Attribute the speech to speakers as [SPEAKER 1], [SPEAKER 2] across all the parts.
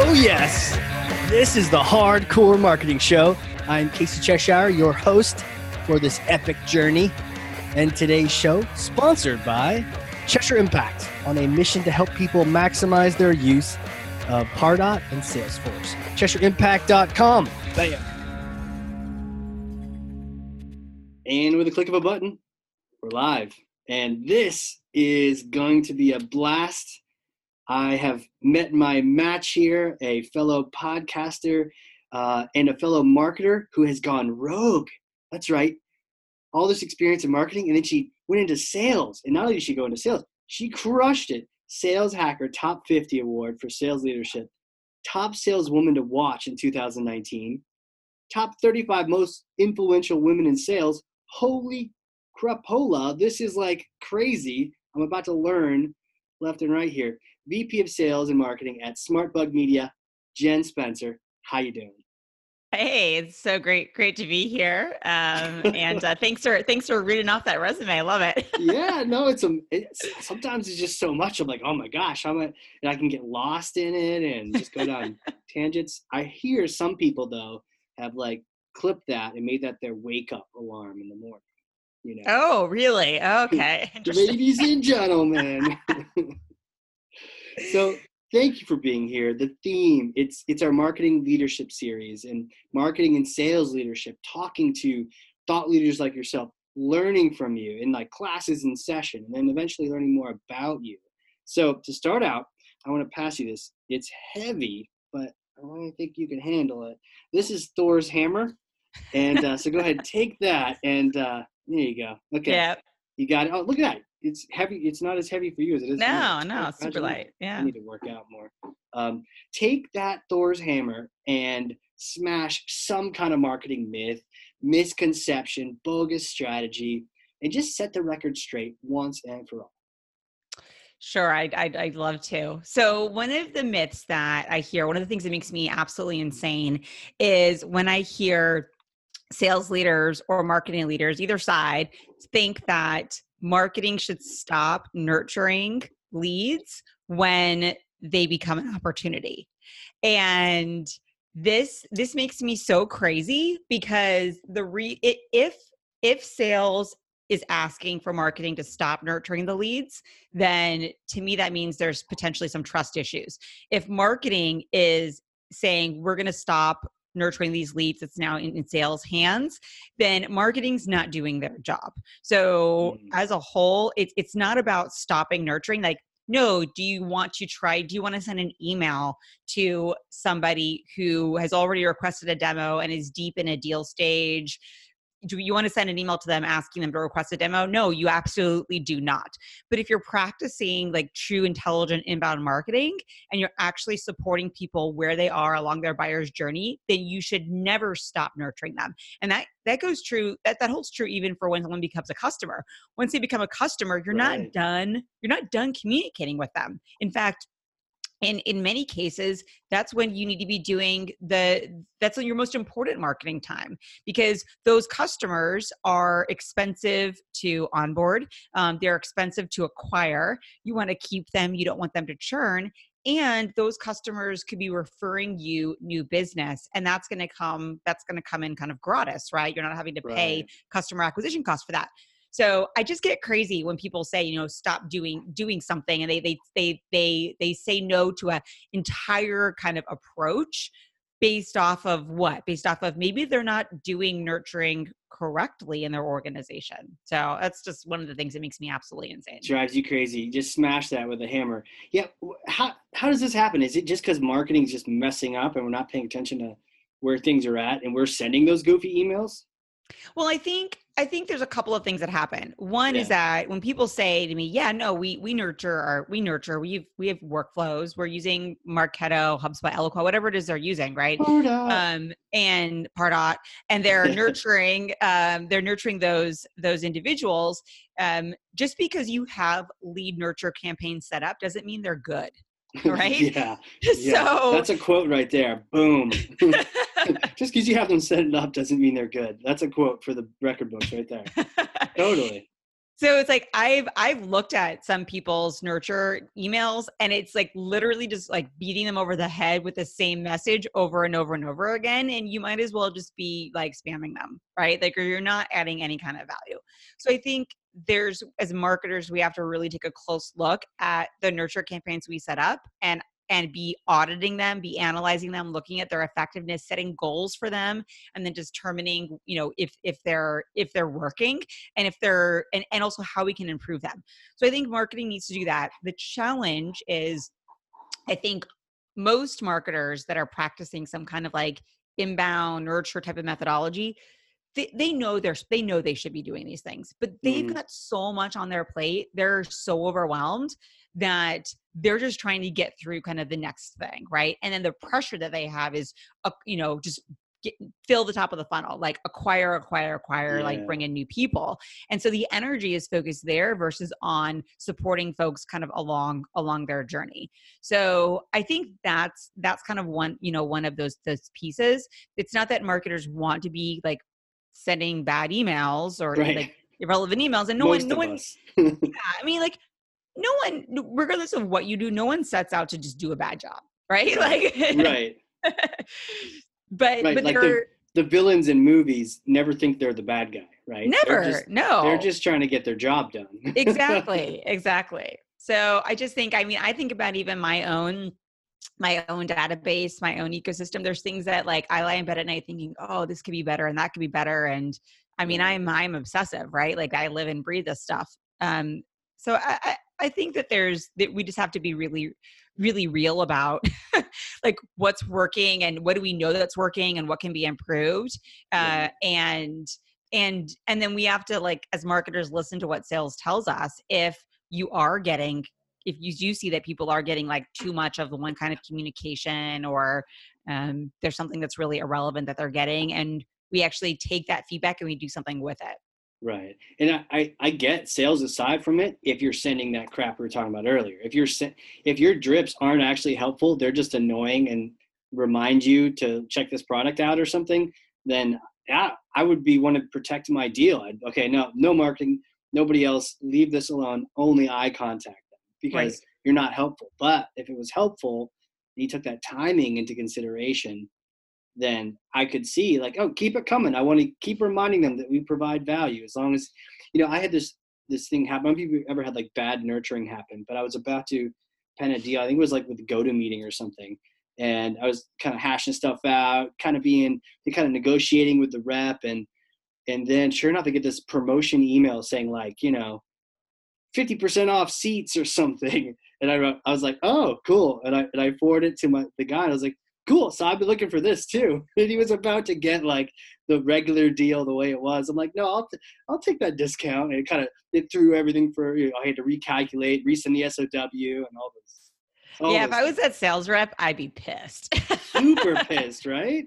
[SPEAKER 1] Oh, yes. This is the Hard Corps Marketing Show. I'm Casey Cheshire, your host for this epic journey. And today's show, sponsored by Cheshire Impact, on a mission to help people maximize their use of Pardot and Salesforce. CheshireImpact.com. Bam. And with a click of a button, we're live. And this is going to be a blast. I have met my match here, a fellow podcaster uh, and a fellow marketer who has gone rogue. That's right. All this experience in marketing, and then she went into sales. And not only did she go into sales, she crushed it. Sales Hacker Top 50 Award for Sales Leadership, Top Saleswoman to Watch in 2019, Top 35 Most Influential Women in Sales. Holy crapola, this is like crazy. I'm about to learn left and right here. VP of Sales and Marketing at SmartBug Media, Jen Spencer. How you doing?
[SPEAKER 2] Hey, it's so great, great to be here. Um, and uh, thanks for thanks for reading off that resume. I love it.
[SPEAKER 1] yeah, no, it's, a, um, it's sometimes it's just so much. I'm like, oh my gosh, I'm a, and I can get lost in it and just go down tangents. I hear some people though have like clipped that and made that their wake up alarm in the morning. You know?
[SPEAKER 2] Oh, really? Okay.
[SPEAKER 1] Ladies and gentlemen. So thank you for being here. The theme it's it's our marketing leadership series and marketing and sales leadership talking to thought leaders like yourself learning from you in like classes and session and then eventually learning more about you. So to start out i want to pass you this. It's heavy but i think you can handle it. This is thor's hammer and uh, so go ahead take that and uh, there you go. Okay.
[SPEAKER 2] Yeah.
[SPEAKER 1] You got it. Oh look at that it's heavy. It's not as heavy for you as it is.
[SPEAKER 2] No, no, super light. Yeah.
[SPEAKER 1] I need to work out more. Um, take that Thor's hammer and smash some kind of marketing myth, misconception, bogus strategy, and just set the record straight once and for all.
[SPEAKER 2] Sure, I'd, I'd, I'd, love to. So, one of the myths that I hear, one of the things that makes me absolutely insane is when I hear sales leaders or marketing leaders, either side, think that marketing should stop nurturing leads when they become an opportunity. And this this makes me so crazy because the re it, if if sales is asking for marketing to stop nurturing the leads, then to me that means there's potentially some trust issues. If marketing is saying we're going to stop nurturing these leads it's now in, in sales hands then marketing's not doing their job so mm. as a whole it, it's not about stopping nurturing like no do you want to try do you want to send an email to somebody who has already requested a demo and is deep in a deal stage do you want to send an email to them asking them to request a demo? No, you absolutely do not. But if you're practicing like true intelligent inbound marketing and you're actually supporting people where they are along their buyer's journey, then you should never stop nurturing them. And that that goes true that, that holds true even for when someone becomes a customer. Once they become a customer, you're right. not done you're not done communicating with them. In fact, and in many cases that's when you need to be doing the that's your most important marketing time because those customers are expensive to onboard um, they're expensive to acquire. You want to keep them you don't want them to churn and those customers could be referring you new business and that's going to come that's going to come in kind of gratis right? You're not having to pay right. customer acquisition costs for that so I just get crazy when people say, you know, stop doing doing something and they they they they they say no to an entire kind of approach based off of what? Based off of maybe they're not doing nurturing correctly in their organization. So that's just one of the things that makes me absolutely insane.
[SPEAKER 1] Drives you crazy. Just smash that with a hammer. Yeah. How how does this happen? Is it just because marketing is just messing up and we're not paying attention to where things are at and we're sending those goofy emails?
[SPEAKER 2] Well, I think I think there's a couple of things that happen. One yeah. is that when people say to me, "Yeah, no, we we nurture our we nurture we have we have workflows. We're using Marketo, HubSpot, Eloqua, whatever it is they're using, right? Pardot. Um, and Pardot, and they're nurturing um, they're nurturing those those individuals. Um, just because you have lead nurture campaigns set up doesn't mean they're good right?
[SPEAKER 1] yeah, yeah. So that's a quote right there. Boom. Just because you have them set it up doesn't mean they're good. That's a quote for the record books right there. totally.
[SPEAKER 2] so it's like I've I've looked at some people's nurture emails and it's like literally just like beating them over the head with the same message over and over and over again and you might as well just be like spamming them, right? Like or you're not adding any kind of value. So I think there's as marketers we have to really take a close look at the nurture campaigns we set up and and be auditing them be analyzing them looking at their effectiveness setting goals for them and then determining you know if if they're if they're working and if they're and, and also how we can improve them. So i think marketing needs to do that. The challenge is i think most marketers that are practicing some kind of like inbound nurture type of methodology they, they know they're they know they should be doing these things but they've mm. got so much on their plate they're so overwhelmed that they're just trying to get through kind of the next thing right and then the pressure that they have is uh, you know just Get, fill the top of the funnel like acquire acquire acquire yeah. like bring in new people and so the energy is focused there versus on supporting folks kind of along along their journey so i think that's that's kind of one you know one of those those pieces it's not that marketers want to be like sending bad emails or right. like irrelevant emails and no Most one no one yeah, i mean like no one regardless of what you do no one sets out to just do a bad job right? Like
[SPEAKER 1] right.
[SPEAKER 2] but right.
[SPEAKER 1] but
[SPEAKER 2] like
[SPEAKER 1] the, the villains in movies never think they're the bad guy right?
[SPEAKER 2] Never
[SPEAKER 1] they're just,
[SPEAKER 2] no.
[SPEAKER 1] they're just trying to get their job done.
[SPEAKER 2] Exactly exactly. So i just think i mean i think about even my own my own database, my own ecosystem. There's things that like I lie in bed at night thinking, oh, this could be better and that could be better. And I mean, I'm I'm obsessive, right? Like I live and breathe this stuff. Um, so I, I, I think that there's that we just have to be really, really real about like what's working and what do we know that's working and what can be improved. Uh, and and and then we have to like as marketers listen to what sales tells us if you are getting if you do see that people are getting like too much of the one kind of communication or um, there's something that's really irrelevant that they're getting and we actually take that feedback and we do something with it
[SPEAKER 1] right and I, I, I get sales aside from it if you're sending that crap we were talking about earlier if you're if your drips aren't actually helpful they're just annoying and remind you to check this product out or something then yeah, I would be want to protect my deal. I'd, okay, no, no marketing, nobody else. Leave this alone. Only eye contact because right. you're not helpful. But if it was helpful, and you took that timing into consideration, then I could see like, oh, keep it coming. I want to keep reminding them that we provide value as long as, you know, I had this this thing happen. I don't know if you've ever had like bad nurturing happen, but I was about to pen a deal. I think it was like with the GoToMeeting or something. And I was kind of hashing stuff out, kind of being kind of negotiating with the rep and and then sure enough, I get this promotion email saying like, you know, 50% off seats or something. And I wrote, I was like, oh, cool. And I, and I forwarded it to my, the guy. I was like, cool. So I've been looking for this too. And he was about to get like the regular deal the way it was. I'm like, no, I'll, t- I'll take that discount. And it kind of, it threw everything for, you know, I had to recalculate, resend the SOW and all this
[SPEAKER 2] Yeah, if I was that sales rep, I'd be pissed.
[SPEAKER 1] Super pissed, right?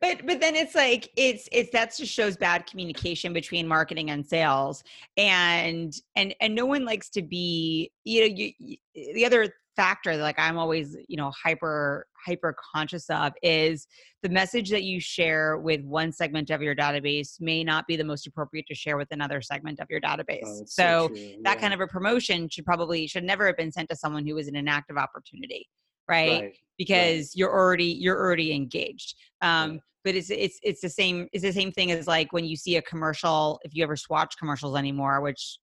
[SPEAKER 2] But but then it's like it's it's that just shows bad communication between marketing and sales, and and and no one likes to be you know you, the other factor that like I'm always you know hyper hyper conscious of is the message that you share with one segment of your database may not be the most appropriate to share with another segment of your database. Oh, so, so that kind of a promotion should probably should never have been sent to someone who was in an active opportunity, right? right. Because right. you're already you're already engaged. Um, but it's it's it's the same it's the same thing as like when you see a commercial if you ever watch commercials anymore which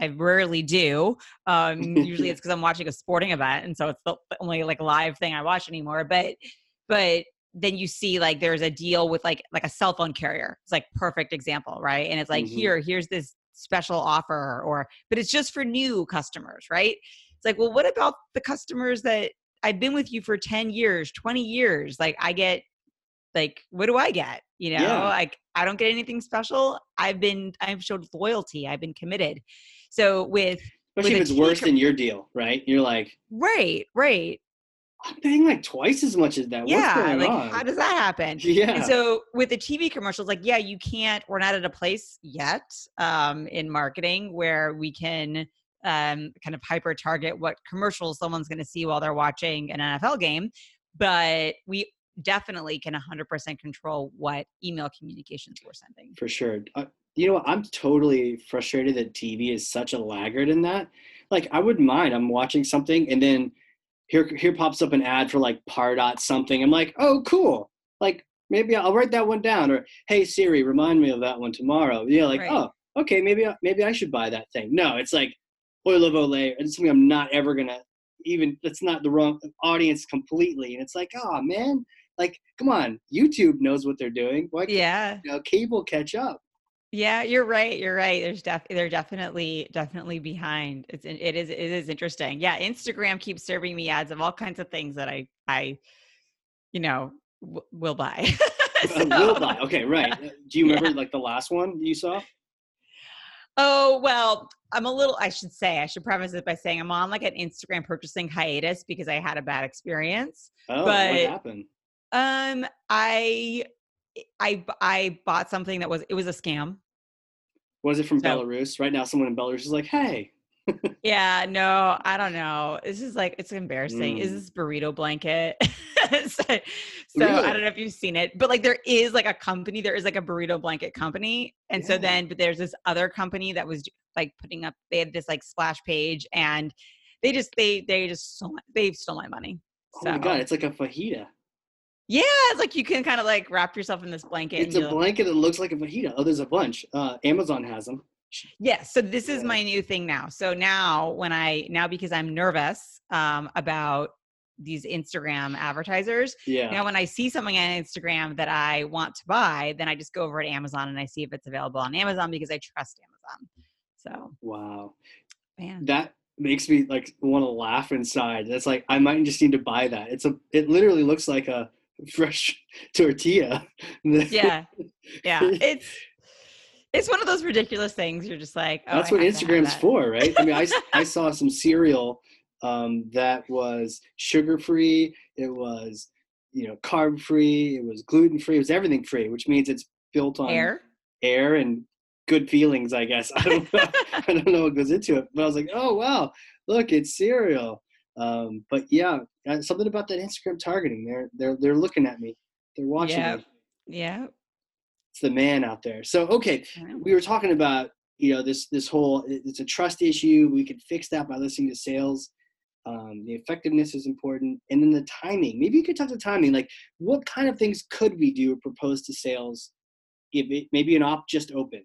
[SPEAKER 2] I rarely do. Um, usually it's because I'm watching a sporting event, and so it's the only like live thing I watch anymore. But but then you see like there's a deal with like like a cell phone carrier. It's like perfect example, right? And it's like mm-hmm. here here's this special offer, or but it's just for new customers, right? It's like well, what about the customers that I've been with you for 10 years, 20 years? Like I get like what do I get? You know, yeah. like I don't get anything special. I've been I've showed loyalty. I've been committed. So with
[SPEAKER 1] especially
[SPEAKER 2] with
[SPEAKER 1] if it's worse than your deal, right? You're like,
[SPEAKER 2] right, right.
[SPEAKER 1] I'm paying like twice as much as that.
[SPEAKER 2] Yeah, like on? how does that happen?
[SPEAKER 1] Yeah.
[SPEAKER 2] And so with the TV commercials, like, yeah, you can't. We're not at a place yet um, in marketing where we can um, kind of hyper target what commercials someone's going to see while they're watching an NFL game, but we definitely can 100% control what email communications we're sending.
[SPEAKER 1] For sure. Uh, you know what? I'm totally frustrated that TV is such a laggard in that. Like, I wouldn't mind. I'm watching something and then here here pops up an ad for like Pardot something. I'm like, oh, cool. Like maybe I'll write that one down. Or hey Siri, remind me of that one tomorrow. Yeah, like
[SPEAKER 2] Right.
[SPEAKER 1] oh, okay, maybe I- maybe I should buy that thing. No, it's like oil of Olay. It's something I'm not ever gonna even. That's not the wrong audience completely. And it's like, oh man, like come on, YouTube knows what they're doing. Why can't
[SPEAKER 2] Yeah.
[SPEAKER 1] you know, cable catch up?
[SPEAKER 2] Yeah, you're right. You're right. There's def they're definitely definitely behind. It's it is it is interesting. Yeah, Instagram keeps serving me ads of all kinds of things that I I you know w- will buy.
[SPEAKER 1] Uh, will buy. Okay, right. Uh, Do you remember like the last one you saw?
[SPEAKER 2] Oh, well, I'm a little I should say I should preface it by saying I'm on like an Instagram purchasing hiatus because I had a bad experience.
[SPEAKER 1] Oh,
[SPEAKER 2] But-
[SPEAKER 1] what happened?
[SPEAKER 2] Um I I I bought something that was it was a scam.
[SPEAKER 1] Was it from
[SPEAKER 2] So-
[SPEAKER 1] Belarus? Right now, someone in Belarus is like, "Hey,
[SPEAKER 2] Yeah, no, I don't know. This is like it's embarrassing. Is
[SPEAKER 1] Mm.
[SPEAKER 2] this burrito blanket? so so I don't know if you've seen it, but like there is like a company, there is like a burrito blanket company. And so then but there's this other company that was like putting up they had this like splash page and they just they they just stole they stole my money.
[SPEAKER 1] oh
[SPEAKER 2] So
[SPEAKER 1] my god, it's like a fajita.
[SPEAKER 2] Yeah, it's like you can kind of like wrap yourself in this blanket.
[SPEAKER 1] It's a blanket that looks like a fajita. Oh, there's a bunch. Uh, Amazon has them.
[SPEAKER 2] Yes. So this is my new thing now. So now when I now because I'm nervous um, about these Instagram advertisers,
[SPEAKER 1] Yeah.
[SPEAKER 2] now when I see something on Instagram that I want to buy, then I just go over to Amazon and I see if it's available on Amazon because I trust Amazon. So
[SPEAKER 1] wow.
[SPEAKER 2] man.
[SPEAKER 1] That makes me like want to laugh inside. That's like I might just need to buy that. It's a. It literally looks like a fresh tortilla.
[SPEAKER 2] Yeah. Yeah. It's it's one of those ridiculous things. You're just like, oh,
[SPEAKER 1] That's
[SPEAKER 2] I
[SPEAKER 1] what Instagram's
[SPEAKER 2] that.
[SPEAKER 1] for, right? I mean, I I saw some cereal um, that was sugar free. It was, you know, carb free. It was gluten free. It was everything free, which means it's built on
[SPEAKER 2] Air.
[SPEAKER 1] air and good feelings. I guess I don't know. I don't know what goes into it, but I was like, oh wow, look, it's cereal. Um, but yeah, uh, something about that Instagram targeting. They're they're they're looking at me. They're watching
[SPEAKER 2] Yeah.
[SPEAKER 1] me.
[SPEAKER 2] yeah.
[SPEAKER 1] It's the man out there. So okay, we were talking about you know this this whole it's a trust issue we could fix that by listening to sales um, the effectiveness is important and then the timing maybe you could talk to timing like what kind of things could we do or propose to sales if it maybe an op just open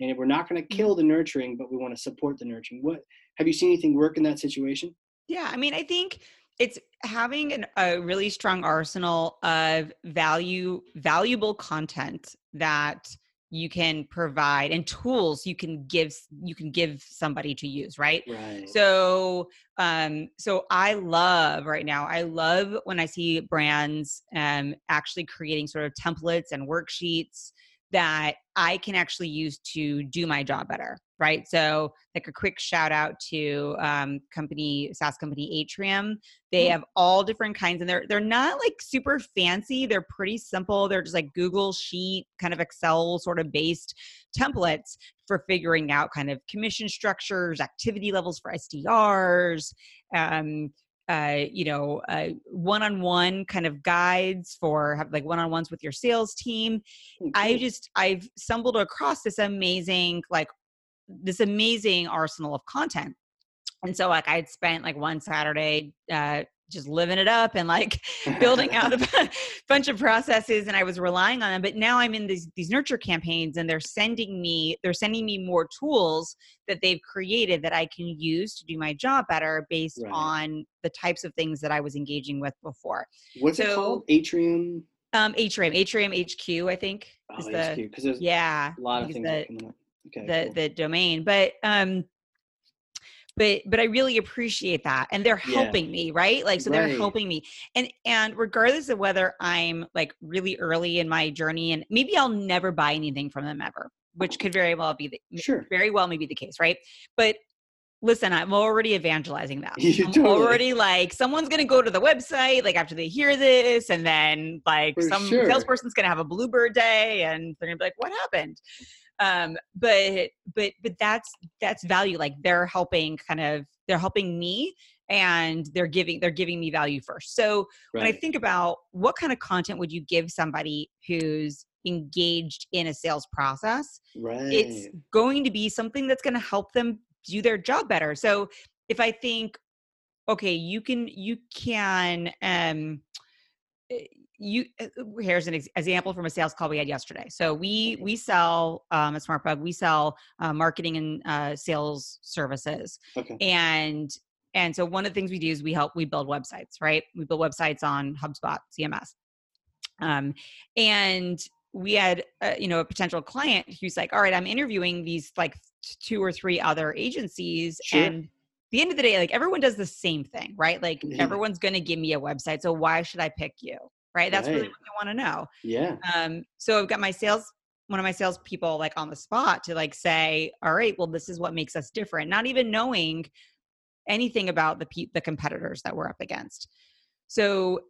[SPEAKER 1] and if we're not going to kill the nurturing but we want to support the nurturing what have you seen anything work in that situation
[SPEAKER 2] Yeah, I mean, I think it's having an, a really strong arsenal of value, valuable content that you can provide and tools you can give you can give somebody to use, right?
[SPEAKER 1] right
[SPEAKER 2] So, um, so I love right now. I love when I see brands um, actually creating sort of templates and worksheets that I can actually use to do my job better. Right. So, like a quick shout out to um, company SaaS company Atrium. They
[SPEAKER 1] Hmm.
[SPEAKER 2] have all different kinds, and they're they're not like super fancy. They're pretty simple. They're just like Google Sheet, kind of Excel sort of based templates for figuring out kind of commission structures, activity levels for SDRs, um, uh, you know, uh, one-on-one kind of guides for have like one-on-ones with your sales team.
[SPEAKER 1] Oh,
[SPEAKER 2] I just I've stumbled across this amazing like this amazing arsenal of content. And so like I'd spent like one Saturday uh just living it up and like building out a bunch of processes and I was relying on them. But now I'm in these these nurture campaigns and they're sending me they're sending me more tools that they've created that I can use to do my job better based
[SPEAKER 1] Right.
[SPEAKER 2] on the types of things that I was engaging with before.
[SPEAKER 1] what's it called atrium
[SPEAKER 2] Um Atrium, Atrium HQ, I think
[SPEAKER 1] oh,
[SPEAKER 2] is
[SPEAKER 1] that's
[SPEAKER 2] the
[SPEAKER 1] because
[SPEAKER 2] yeah
[SPEAKER 1] a lot of things
[SPEAKER 2] the,
[SPEAKER 1] that coming up okay
[SPEAKER 2] the
[SPEAKER 1] cool.
[SPEAKER 2] the domain but um but but i really appreciate that and they're
[SPEAKER 1] Yeah.
[SPEAKER 2] helping me right like so
[SPEAKER 1] Right.
[SPEAKER 2] they're helping me and and regardless of whether i'm like really early in my journey and maybe i'll never buy anything from them ever which could very well be the
[SPEAKER 1] sure
[SPEAKER 2] very well may be the case right but listen i'm already evangelizing
[SPEAKER 1] that.
[SPEAKER 2] I'm
[SPEAKER 1] totally-
[SPEAKER 2] already like someone's gonna go to the website like after they hear this and then like
[SPEAKER 1] For
[SPEAKER 2] some
[SPEAKER 1] sure.
[SPEAKER 2] salesperson's gonna have a bluebird day and they're gonna be like what happened um but but but that's that's value like they're helping kind of they're helping me and they're giving they're giving me value first. So when i think about what kind of content would you give somebody who's engaged in a sales process
[SPEAKER 1] right.
[SPEAKER 2] it's going to be something that's going to help them do their job better. So if i think okay you can you can um eh, you uh, here's an ex- example from a sales call we had yesterday. So we we sell um, smart smartbug we sell uh, marketing and uh, sales services.
[SPEAKER 1] Okay.
[SPEAKER 2] And and so one of the things we do is we help we build websites right? We build websites on hubspot cms um, and we had uh, you know a potential client who's like all right i'm interviewing these like two or three other agencies
[SPEAKER 1] Sure.
[SPEAKER 2] and the end of the day like everyone does the same thing right? Like
[SPEAKER 1] Mhm.
[SPEAKER 2] everyone's going to give me a website so why should i pick you right? That's really what i want to know.
[SPEAKER 1] Yeah.
[SPEAKER 2] Um so i've got my sales one of my sales people like on the spot to like say all right well this is what makes us different not even knowing anything about the pe- the competitors that we're up against. So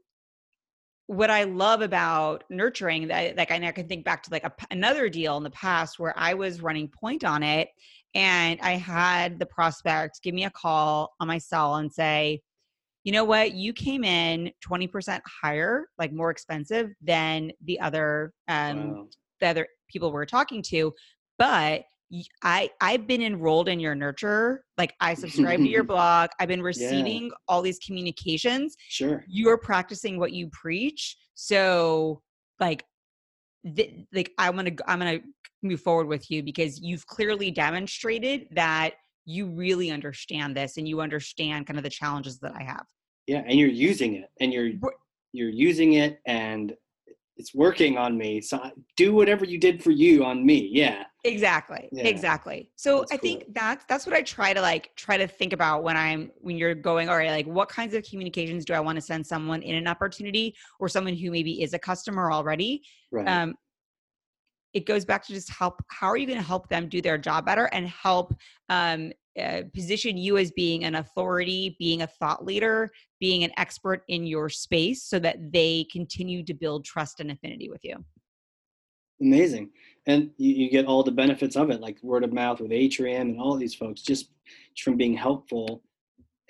[SPEAKER 2] what i love about nurturing that like i can think back to like a, another deal in the past where i was running point on it and i had the prospect give me a call on my cell and say you know what? You came in 20% higher like more expensive than the other um
[SPEAKER 1] wow.
[SPEAKER 2] the other people we're talking to but I I've been enrolled in your nurture like i subscribe to your blog i've been receiving all these communications
[SPEAKER 1] sure.
[SPEAKER 2] you're practicing what you preach so like th- like i'm gonna i'm gonna move forward with you because you've clearly demonstrated that you really understand this and you understand kind of the challenges that i have
[SPEAKER 1] yeah and you're using it and you're you're using it and it's working on me so do whatever you did for you on me yeah.
[SPEAKER 2] Exactly
[SPEAKER 1] Yeah.
[SPEAKER 2] exactly. So
[SPEAKER 1] That's
[SPEAKER 2] i think that's that's what i try to like try to think about when i'm when you're going all right like what kinds of communications do i want to send someone in an opportunity or someone who maybe is a customer already?
[SPEAKER 1] Right.
[SPEAKER 2] Um it goes back to just help how are you going to help them do their job better and help um, uh, position you as being an authority being a thought leader being an expert in your space so that they continue to build trust and affinity with you.
[SPEAKER 1] Amazing. And you, you get all the benefits of it like word of mouth with atrium and all these folks just from being helpful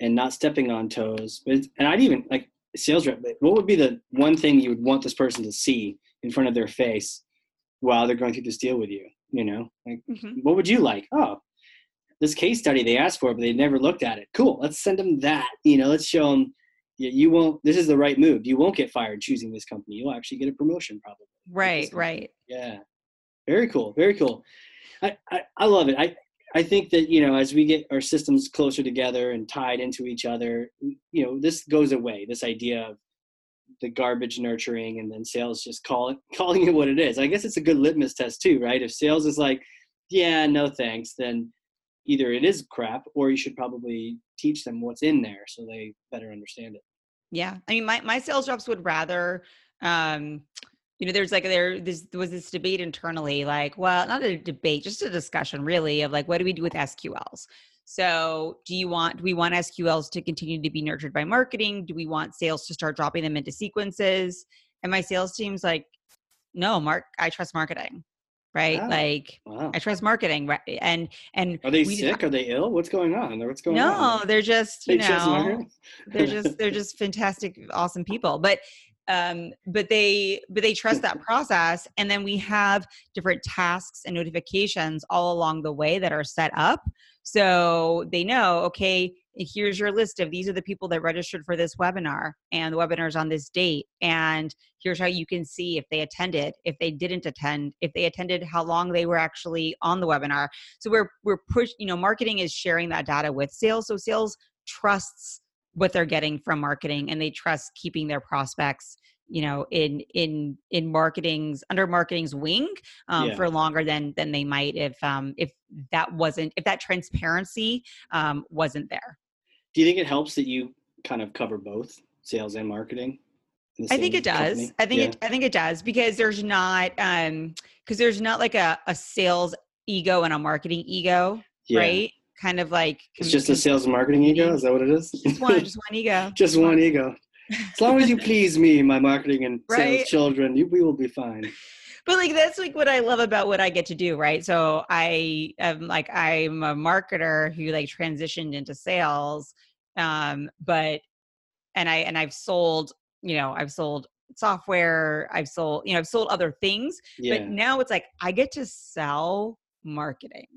[SPEAKER 1] and not stepping on toes. But and i'd even like sales rep what would be the one thing you would want this person to see in front of their face while they're going through this deal with you you know? Like
[SPEAKER 2] Mhm.
[SPEAKER 1] what would you like? Oh this case study they asked for but they never looked at it cool let's send them that you know let's show them you, you won't this is the right move you won't get fired choosing this company you'll actually get a promotion probably
[SPEAKER 2] right right
[SPEAKER 1] yeah. Very cool. Very cool. I, I, I love it. I, I think that, you know, as we get our systems closer together and tied into each other, you know, this goes away. This idea of the garbage nurturing and then sales just call it calling it what it is. I guess it's a good litmus test too, right? If sales is like, yeah, no thanks, then either it is crap or you should probably teach them what's in there so they better understand it.
[SPEAKER 2] Yeah. I mean, my, my sales reps would rather, um, you know, there's like there, this there was this debate internally, like, well, not a debate, just a discussion really of like, what do we do with SQLs? So do you want, do we want SQLs to continue to be nurtured by marketing? Do we want sales to start dropping them into sequences? And my sales team's like, no, Mark, I trust marketing. Right. Like
[SPEAKER 1] Wow.
[SPEAKER 2] I trust marketing. Right. And, and
[SPEAKER 1] Are they sick? Are they ill? What's going on? What's going
[SPEAKER 2] no,
[SPEAKER 1] on?
[SPEAKER 2] they're just, you
[SPEAKER 1] They
[SPEAKER 2] know, they're just they're just fantastic awesome people but um but they but they trust that process and then we have different tasks and notifications all along the way that are set up so they know okay here's your list of these are the people that registered for this webinar and the webinar's on this date and here's how you can see if they attended if they didn't attend if they attended how long they were actually on the webinar so we're we're push you know marketing is sharing that data with sales so sales trusts what they're getting from marketing and they trust keeping their prospects you know in in in marketing's under marketing's wing um,
[SPEAKER 1] Yeah.
[SPEAKER 2] for longer than than they might if um if that wasn't if that transparency um wasn't there
[SPEAKER 1] Do you think it helps that you kind of cover both sales and marketing?
[SPEAKER 2] I think it does.
[SPEAKER 1] company?
[SPEAKER 2] I think
[SPEAKER 1] Yeah.
[SPEAKER 2] it I think it does because there's not um because there's not like a, a sales ego and a marketing ego,
[SPEAKER 1] Yeah.
[SPEAKER 2] right? Kind of like
[SPEAKER 1] It's just a sales and marketing ego. Is that what it is?
[SPEAKER 2] just one just one ego.
[SPEAKER 1] Just one ego. As long as you please me, my marketing and sales children, you, we will be fine.
[SPEAKER 2] But like that's like what I love about what I get to do, right? So I am like I'm a marketer who like transitioned into sales, um, but and I and I've sold, you know, I've sold software. I've sold, you know, I've sold other things.
[SPEAKER 1] Yeah.
[SPEAKER 2] But now it's like I get to sell marketing.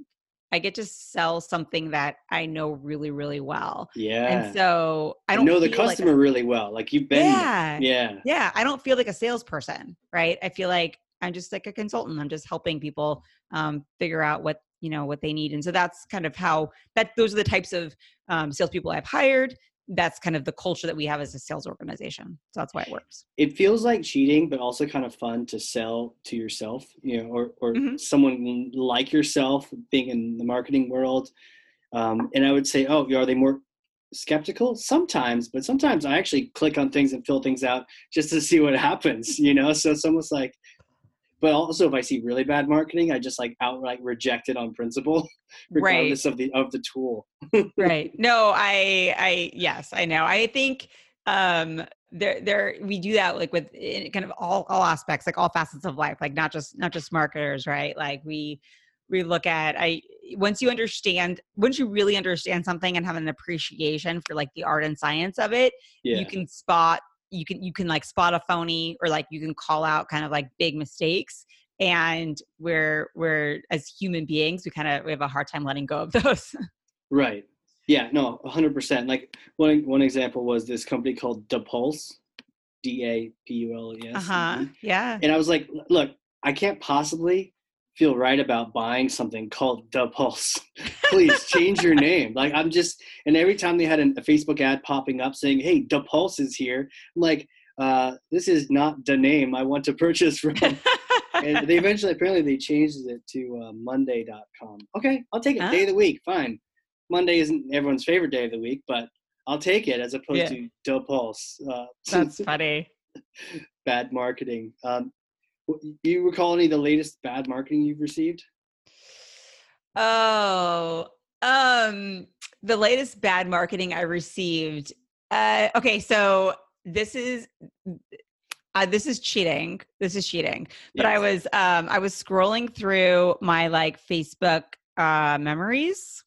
[SPEAKER 2] I get to sell something that I know really, really well.
[SPEAKER 1] yeah.
[SPEAKER 2] And so I don't
[SPEAKER 1] know the
[SPEAKER 2] feel like a-
[SPEAKER 1] customer really well. Like you've been
[SPEAKER 2] yeah,
[SPEAKER 1] Yeah.
[SPEAKER 2] yeah. I don't feel like a salesperson, right? I feel like I'm just like a consultant. I'm just helping people um, figure out what you know what they need, and so that's kind of how that. Those are the types of um, salespeople I've hired. That's kind of the culture that we have as a sales organization. So that's why it works.
[SPEAKER 1] It feels like cheating, but also kind of fun to sell to yourself, you know, or, or
[SPEAKER 2] Mhm.
[SPEAKER 1] someone like yourself being in the marketing world. Um, and I would say, oh, are they more skeptical? Sometimes, but sometimes I actually click on things and fill things out just to see what happens, you know? So it's almost like, but also if I see really bad marketing, I just like outright reject it on principle,
[SPEAKER 2] Right.
[SPEAKER 1] regardless of the of the tool.
[SPEAKER 2] right no i i yes i know i think um there there we do that like with in kind of all all aspects like all facets of life like not just not just marketers right like we we look at i once you understand once you really understand something and have an appreciation for like the art and science of it
[SPEAKER 1] Yeah.
[SPEAKER 2] you can spot you can you can like spot a phony or like you can call out kind of like big mistakes and we're we're as human beings we kind of we have a hard time letting go of those
[SPEAKER 1] Right. Yeah, no, 100%. Like one one example was this company called Dapulse, D A P U L E S.
[SPEAKER 2] uh-huh yeah
[SPEAKER 1] And I was like, look, I can't possibly feel right about buying something called Dapulse. Please change your name. Like I'm just and every time they had an, a Facebook ad popping up saying, "Hey, Dapulse is here." I'm like, uh, this is not the name I want to purchase from. and they eventually apparently they changed it to uh, monday.com okay i'll take it day of the week fine monday isn't everyone's favorite day of the week but i'll take it as opposed
[SPEAKER 2] Yeah.
[SPEAKER 1] to dope pulse uh,
[SPEAKER 2] That's funny.
[SPEAKER 1] bad marketing um, you recall any of the latest bad marketing you've received
[SPEAKER 2] Oh, um, the latest bad marketing I received. Uh, okay, so this is uh, this is cheating. This is cheating. But I was um, I was scrolling through my like Facebook uh, memories.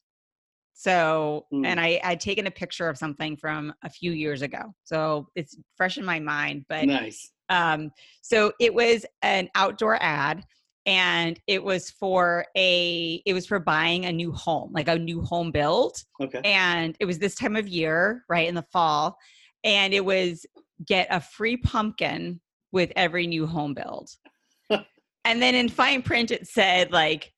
[SPEAKER 2] So,
[SPEAKER 1] Mm.
[SPEAKER 2] and I I'd taken a picture of something from a few years ago. So it's fresh in my mind. But
[SPEAKER 1] nice
[SPEAKER 2] um, so it was an outdoor ad and it was for a it was for buying a new home, like a new home build.
[SPEAKER 1] okay
[SPEAKER 2] And it was this time of year, right in the fall. And it was get a free pumpkin with every new home build. and then in fine print it said like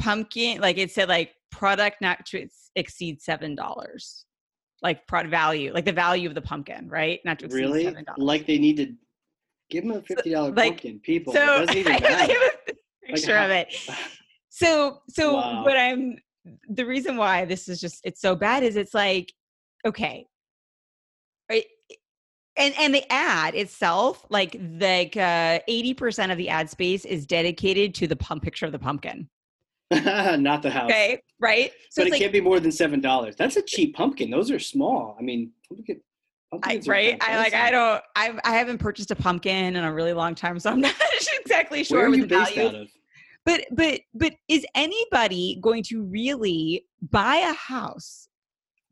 [SPEAKER 2] pumpkin, like it said like product not to exceed seven dollars. Like product value, like the value of the pumpkin, right? Not to exceed
[SPEAKER 1] really
[SPEAKER 2] seven dollars.
[SPEAKER 1] like they needed to give them a $50
[SPEAKER 2] like,
[SPEAKER 1] pumpkin people
[SPEAKER 2] so
[SPEAKER 1] it doesn't even
[SPEAKER 2] I have a picture
[SPEAKER 1] how-
[SPEAKER 2] of it. So so
[SPEAKER 1] Wow.
[SPEAKER 2] what I'm the reason why this is just it's so bad is it's like okay. Right, And and the ad itself, like like uh, eighty percent of the ad space is dedicated to the pump picture of the pumpkin.
[SPEAKER 1] not the house
[SPEAKER 2] Okay, right? So
[SPEAKER 1] but it
[SPEAKER 2] like
[SPEAKER 1] can't be more than seven dollars. That's a cheap pumpkin. Those are small. I mean, pumpkin.
[SPEAKER 2] I, right? I like I don't I I haven't purchased a pumpkin in a really long time, so I'm not exactly sure what the value but but but is anybody going to really buy a house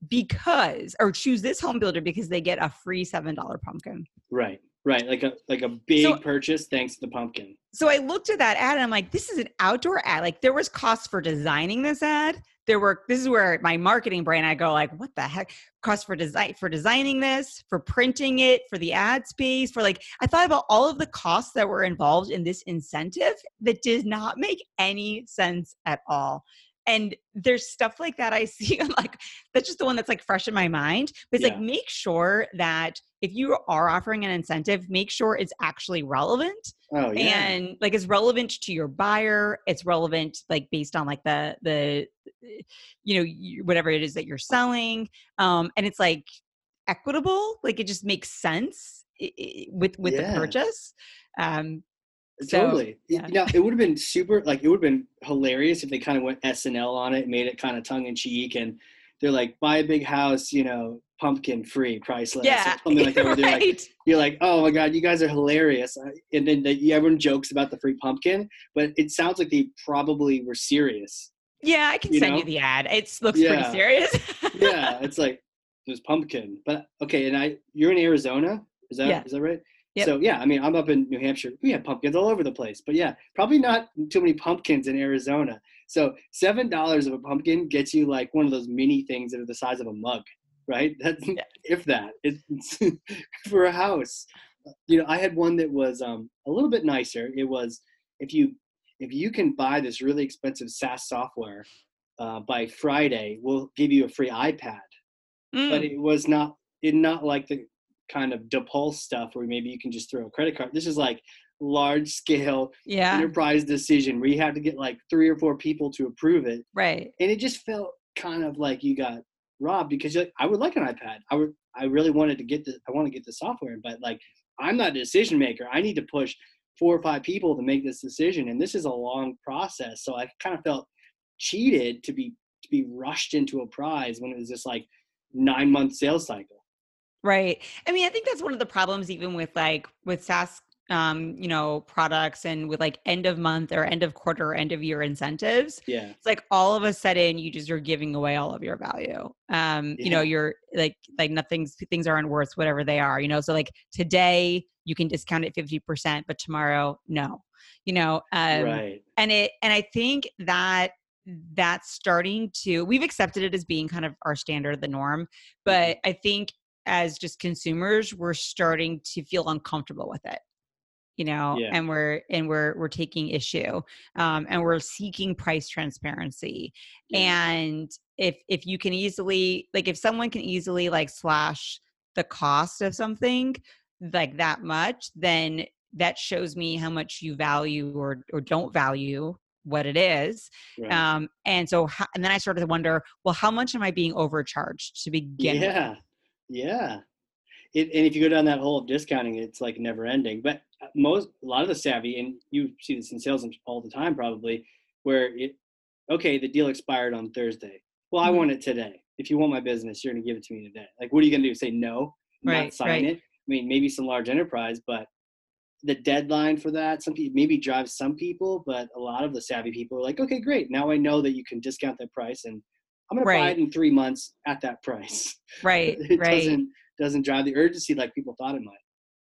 [SPEAKER 2] because or choose this home builder because they get a free seven dollar pumpkin?
[SPEAKER 1] Right, right. Like a like a big
[SPEAKER 2] So-
[SPEAKER 1] purchase thanks to the pumpkin.
[SPEAKER 2] so i looked at that ad and i'm like this is an outdoor ad like there was costs for designing this ad there were this is where my marketing brain i go like what the heck cost for design for designing this for printing it for the ad space for like i thought about all of the costs that were involved in this incentive that did not make any sense at all and there's stuff like that i see I'm like that's just the one that's like fresh in my mind but it's
[SPEAKER 1] Yeah.
[SPEAKER 2] like make sure that if you are offering an incentive make sure it's actually relevant
[SPEAKER 1] Oh yeah.
[SPEAKER 2] and like it's relevant to your buyer it's relevant like based on like the the you know whatever it is that you're selling um and it's like equitable like it just makes sense with with
[SPEAKER 1] Yeah.
[SPEAKER 2] the purchase um so,
[SPEAKER 1] totally.
[SPEAKER 2] yeah.
[SPEAKER 1] You know, it would have been super. Like, it would have been hilarious if they kind of went SNL on it, made it kind of tongue in cheek, and they're like, "Buy a big house, you know, pumpkin free, priceless."
[SPEAKER 2] yeah
[SPEAKER 1] something like that. They're like,
[SPEAKER 2] right
[SPEAKER 1] you're like, "Oh my god, you guys are hilarious," Uh, and then the, everyone jokes about the free pumpkin, but it sounds like they probably were serious.
[SPEAKER 2] yeah i can
[SPEAKER 1] you
[SPEAKER 2] send
[SPEAKER 1] know?
[SPEAKER 2] you the ad it looks
[SPEAKER 1] Yeah.
[SPEAKER 2] pretty serious
[SPEAKER 1] yeah, it's like there's pumpkin. But okay, and I you're in Arizona, is that is
[SPEAKER 2] Yeah.
[SPEAKER 1] that right?
[SPEAKER 2] Yep.
[SPEAKER 1] So yeah, I mean, I'm up in New Hampshire. We have pumpkins all over the place, but yeah, probably not too many pumpkins in Arizona. So seven dollars of a pumpkin gets you like one of those mini things that are the size of a mug, right? That's
[SPEAKER 2] Yeah.
[SPEAKER 1] if that. It's for a house. You know, I had one that was um, a little bit nicer. It was if you if you can buy this really expensive SaaS software uh, by Friday, we'll give you a free iPad. But
[SPEAKER 2] Mm,
[SPEAKER 1] it was not it not like the kind of Dapulse stuff where maybe you can just throw a credit card. This is like large scale
[SPEAKER 2] yeah.
[SPEAKER 1] enterprise decision where you have to get like three or four people to approve it
[SPEAKER 2] Right.
[SPEAKER 1] and it just felt kind of like you got robbed because you're like, I would like an iPad. I would I really wanted to get the I want to get the software, but like I'm not a decision maker. I need to push four or five people to make this decision, and this is a long process. So I kind of felt cheated to be to be rushed into a prize when it was just like nine month sales cycle.
[SPEAKER 2] Right. I mean, I think that's one of the problems even with like with SaaS um, you know, products and with like end of month or end of quarter or end of year incentives.
[SPEAKER 1] Yeah,
[SPEAKER 2] It's like all of a sudden you just are giving away all of your value. Um, you know, you're like like nothing's things aren't worth whatever they are, you know. So like today you can discount it 50%, but tomorrow no. You know, um
[SPEAKER 1] right.
[SPEAKER 2] and it and i think that that's starting to we've accepted it as being kind of our standard the norm but i think as just consumers we're starting to feel uncomfortable with it you know
[SPEAKER 1] Yeah.
[SPEAKER 2] and we're and we're we're taking issue um, and we're seeking price transparency
[SPEAKER 1] Yeah.
[SPEAKER 2] and if if you can easily like if someone can easily like slash the cost of something like that much then that shows me how much you value or or don't value what it is
[SPEAKER 1] right.
[SPEAKER 2] um and so and then i started to wonder well how much am i being overcharged to begin with
[SPEAKER 1] yeah. It, and if you go down that hole of discounting it's like never ending but uh, most a lot of the savvy and you see this in sales all the time probably where it okay the deal expired on thursday. Well i
[SPEAKER 2] Mhm.
[SPEAKER 1] want it today. If you want my business you're going to give it to me today. Like what are you going to do? Say no?
[SPEAKER 2] Right,
[SPEAKER 1] not sign
[SPEAKER 2] right.
[SPEAKER 1] it? I mean maybe some large enterprise but the deadline for that some people maybe drives some people but a lot of the savvy people are like okay great. Now i know that you can discount that price and i'm going to buy it in three months at that price
[SPEAKER 2] right
[SPEAKER 1] it
[SPEAKER 2] right
[SPEAKER 1] doesn't doesn't drive the urgency like people thought it might.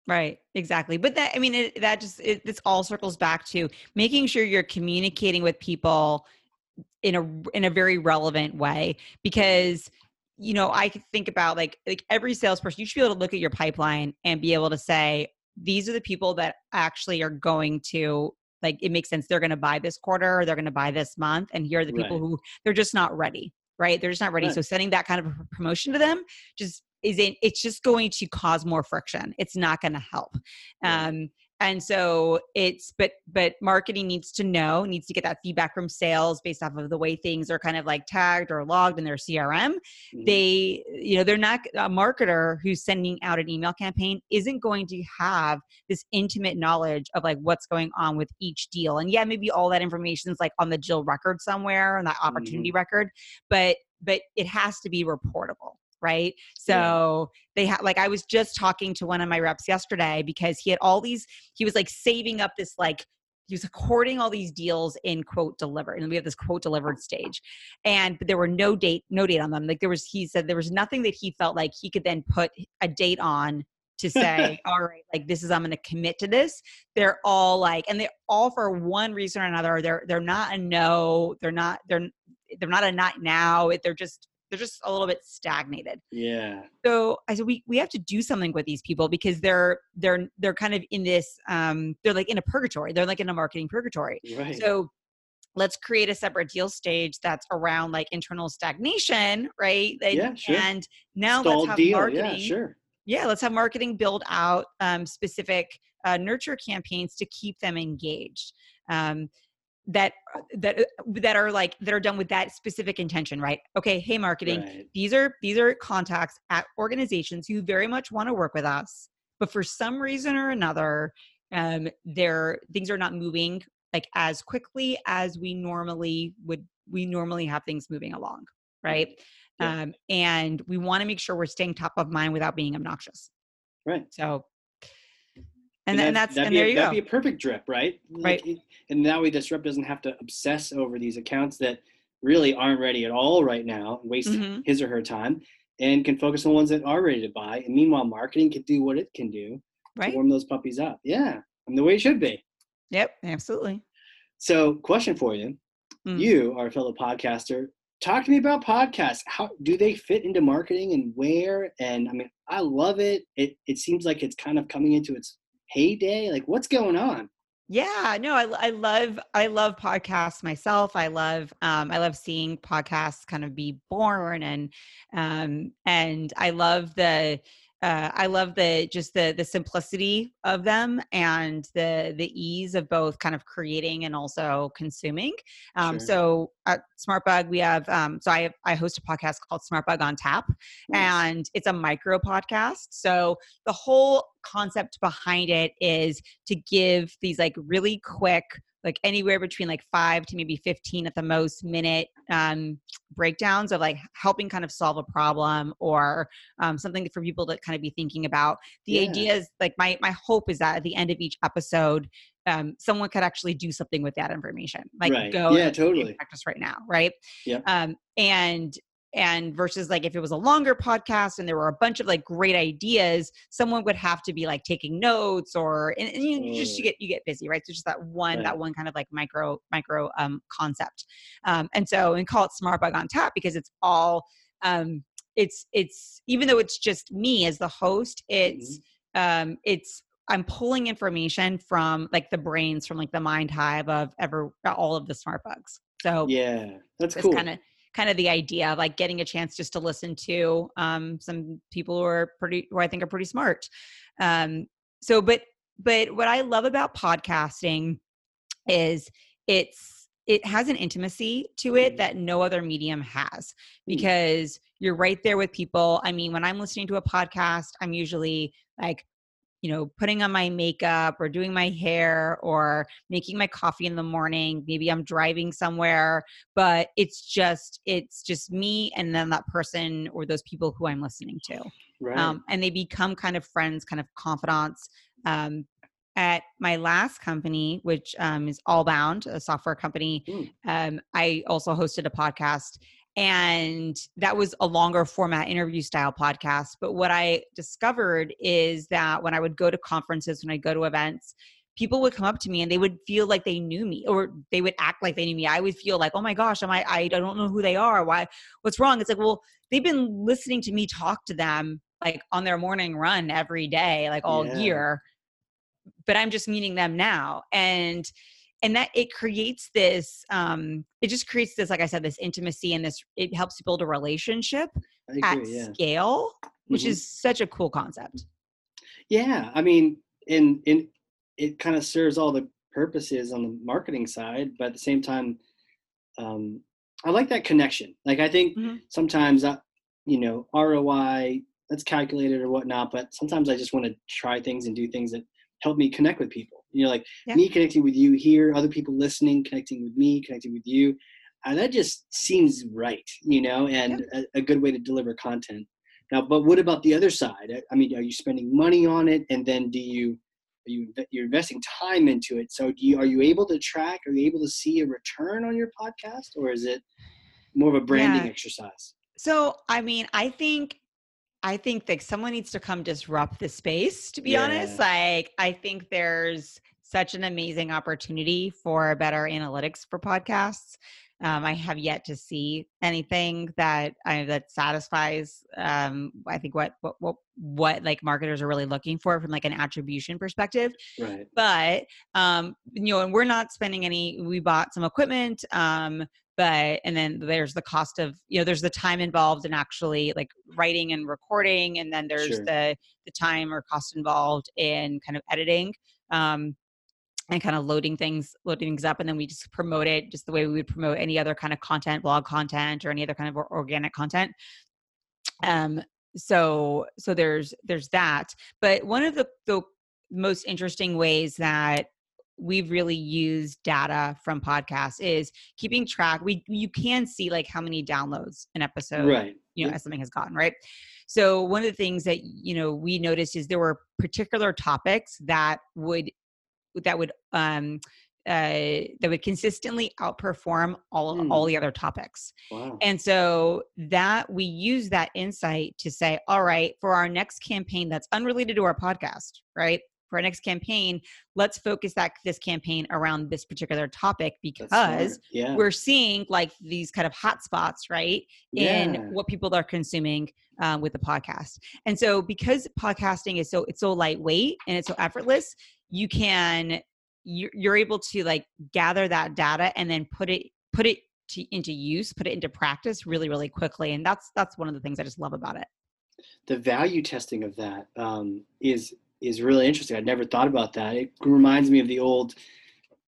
[SPEAKER 2] Right, exactly. But that, I mean, it, that just, it, this all circles back to making sure you're communicating with people in a, in a very relevant way because, you know, I think about like, like every salesperson, you should be able to look at your pipeline and be able to say, these are the people that actually are going to, like, it makes sense. They're going to buy this quarter or they're going to buy this month. And here are the people
[SPEAKER 1] Right.
[SPEAKER 2] who they're just not ready. Right. They're just not ready.
[SPEAKER 1] Right.
[SPEAKER 2] So sending that kind of a promotion to them just isn't it's just going to cause more friction it's not going to help
[SPEAKER 1] Right.
[SPEAKER 2] um and so it's but but marketing needs to know needs to get that feedback from sales based off of the way things are kind of like tagged or logged in their crm
[SPEAKER 1] Mhm.
[SPEAKER 2] they you know they're not a marketer who's sending out an email campaign isn't going to have this intimate knowledge of like what's going on with each deal. And yeah maybe all that information is like on the deal record somewhere on that opportunity record but but it has to be reportable right?
[SPEAKER 1] Yeah.
[SPEAKER 2] so they had like i was just talking to one of my reps yesterday because he had all these he was like saving up this like he was hoarding all these deals in quote delivered and we have this quote oh. delivered stage and but there were no date no date on them like there was he said there was nothing that he felt like he could then put a date on to say all right like this is i'm going to commit to this. They're all like and they all for one reason or another they're they're not a no they're not they're they're not a not now they're just they're just a little bit stagnated
[SPEAKER 1] Yeah.
[SPEAKER 2] so i said we we have to do something with these people because they're they're they're kind of in this um they're like in a purgatory they're like in a marketing purgatory
[SPEAKER 1] Right.
[SPEAKER 2] so let's create a separate deal stage that's around like internal stagnation right and,
[SPEAKER 1] Yeah, sure.
[SPEAKER 2] and now
[SPEAKER 1] Stalled
[SPEAKER 2] let's have
[SPEAKER 1] deal.
[SPEAKER 2] marketing
[SPEAKER 1] Yeah, sure.
[SPEAKER 2] yeah let's have marketing build out um, specific uh, nurture campaigns to keep them engaged um, that that uh, that are like that are done with that specific intention right okay hey marketing
[SPEAKER 1] Right.
[SPEAKER 2] these are these are contacts at organizations who very much want to work with us but for some reason or another um their things are not moving like as quickly as we normally would we normally have things moving along right
[SPEAKER 1] Yeah.
[SPEAKER 2] um and we want to make sure we're staying top of mind without being obnoxious
[SPEAKER 1] Right.
[SPEAKER 2] so and, then that's
[SPEAKER 1] that'd
[SPEAKER 2] and
[SPEAKER 1] be
[SPEAKER 2] there you
[SPEAKER 1] that'd
[SPEAKER 2] go
[SPEAKER 1] be a perfect drip, right?
[SPEAKER 2] Right.
[SPEAKER 1] it- and that way, this rep doesn't have to obsess over these accounts that really aren't ready at all right now, and waste
[SPEAKER 2] Mhm.
[SPEAKER 1] his or her time, and can focus on ones that are ready to buy. And meanwhile, marketing can do what it can do,
[SPEAKER 2] Right.
[SPEAKER 1] warm those puppies up. Yeah, and the way it should be.
[SPEAKER 2] Yep, absolutely.
[SPEAKER 1] So, question for you:
[SPEAKER 2] Mm.
[SPEAKER 1] You are a fellow podcaster. Talk to me about podcasts. How do they fit into marketing and where? And I mean, I love it. It it seems like it's kind of coming into its heyday. Like, what's going on?
[SPEAKER 2] Yeah, no, I, I love I love podcasts myself. I love um, I love seeing podcasts kind of be born and um, and I love the uh, I love the just the the simplicity of them and the the ease of both kind of creating and also consuming. Um,
[SPEAKER 1] Sure.
[SPEAKER 2] So at SmartBug, we have um, so I have, I host a podcast called SmartBug on Tap,
[SPEAKER 1] Nice.
[SPEAKER 2] and it's a micro podcast. So the whole concept behind it is to give these like really quick like anywhere between like five to maybe 15 at the most minute um, breakdowns of like helping kind of solve a problem or um, something for people to kind of be thinking about the
[SPEAKER 1] Yeah.
[SPEAKER 2] idea is like my my hope is that at the end of each episode um, someone could actually do something with that information like
[SPEAKER 1] Right.
[SPEAKER 2] go
[SPEAKER 1] Yeah,
[SPEAKER 2] and
[SPEAKER 1] totally.
[SPEAKER 2] practice right now right
[SPEAKER 1] yeah
[SPEAKER 2] um, and and versus like if it was a longer podcast and there were a bunch of like great ideas someone would have to be like taking notes or and, and you just you get you get busy right so just that one
[SPEAKER 1] Right.
[SPEAKER 2] that one kind of like micro micro um concept um and so and call it smart bug on tap because it's all um it's it's even though it's just me as the host it's
[SPEAKER 1] Mm-hmm.
[SPEAKER 2] um it's i'm pulling information from like the brains from like the mind hive of ever all of the smart bugs so
[SPEAKER 1] Yeah, that's
[SPEAKER 2] that's
[SPEAKER 1] cool.
[SPEAKER 2] kind of kind of the idea of like getting a chance just to listen to um, some people who are pretty who I think are pretty smart. Um, so, but but what I love about podcasting is it's it has an intimacy to it
[SPEAKER 1] Mhm.
[SPEAKER 2] that no other medium has
[SPEAKER 1] Mm.
[SPEAKER 2] because you're right there with people. I mean, when I'm listening to a podcast, I'm usually like you know, putting on my makeup or doing my hair or making my coffee in the morning. Maybe I'm driving somewhere, but it's just it's just me and then that person or those people who I'm listening to.
[SPEAKER 1] right.
[SPEAKER 2] Um, and they become kind of friends, kind of confidants. Um, at my last company, which um, is Allbound, a software company,
[SPEAKER 1] Mm.
[SPEAKER 2] um, I also hosted a podcast, and that was a longer format interview style podcast. But what I discovered is that when I would go to conferences, when I go to events, people would come up to me and they would feel like they knew me or they would act like they knew me. I would feel like, oh my gosh, am I, I don't know who they are. Why, what's wrong? It's like, well, they've been listening to me talk to them like on their morning run every day, like all
[SPEAKER 1] Yeah.
[SPEAKER 2] year, but I'm just meeting them now. And, and that it creates this, um, it just creates this, like I said, this intimacy and this, it helps build a relationship
[SPEAKER 1] I
[SPEAKER 2] at.
[SPEAKER 1] Yeah.
[SPEAKER 2] scale, which
[SPEAKER 1] Mhm.
[SPEAKER 2] is such a cool concept.
[SPEAKER 1] Yeah, I mean, in in it kind of serves all the purposes on the marketing side, but at the same time, um, I like that connection. Like I think
[SPEAKER 2] Mhm.
[SPEAKER 1] sometimes, I, you know, ROI that's calculated or whatnot, but sometimes I just want to try things and do things that help me connect with people. You know, like
[SPEAKER 2] Yeah.
[SPEAKER 1] me connecting with you here, other people listening, connecting with me, connecting with you. And that just seems right, you know, and a, a good way to deliver content. Now, but what about the other side? I- I mean, are you spending money on it, and then do you are you you're investing time into it? So, do you are you able to track? Are you able to see a return on your podcast, or is it more of a branding
[SPEAKER 2] Yeah.
[SPEAKER 1] exercise?
[SPEAKER 2] So, I mean, I think I think that someone needs to come disrupt the space, to be honest. Like, I think there's such an amazing opportunity for better analytics for podcasts. Um, I have yet to see anything that I, that satisfies. Um, I think what, what what what like marketers are really looking for from like an attribution perspective
[SPEAKER 1] Right.
[SPEAKER 2] but um you know and we're not spending any we bought some equipment um but and then there's the cost of you know there's the time involved in actually like writing and recording and then there's
[SPEAKER 1] Sure.
[SPEAKER 2] the the time or cost involved in kind of editing um and kind of loading things loading things up and then we just promote it just the way we would promote any other kind of content blog content or any other kind of organic content um so so there's there's that but one of the the most interesting ways that we've really used data from podcasts is keeping track we you can see like how many downloads an episode
[SPEAKER 1] right.
[SPEAKER 2] you know as something has gotten right so one of the things that you know we noticed is there were particular topics that would that would um uh, that would consistently outperform all
[SPEAKER 1] Hmm.
[SPEAKER 2] all the other topics.
[SPEAKER 1] Wow.
[SPEAKER 2] And so that we use that insight to say, all right, for our next campaign that's unrelated to our podcast, right? For our next campaign, let's focus that this campaign around this particular topic because
[SPEAKER 1] yeah.
[SPEAKER 2] we're seeing like these kind of hot spots, right? in
[SPEAKER 1] yeah.
[SPEAKER 2] what people are consuming um, with the podcast. And so because podcasting is so it's so lightweight and it's so effortless, you can you're, you're able to like gather that data and then put it put it to, into use, put it into practice really really quickly. And that's that's one of the things I just love about it.
[SPEAKER 1] the value testing of that um, is is really interesting. I'd never thought about that. It reminds me of the old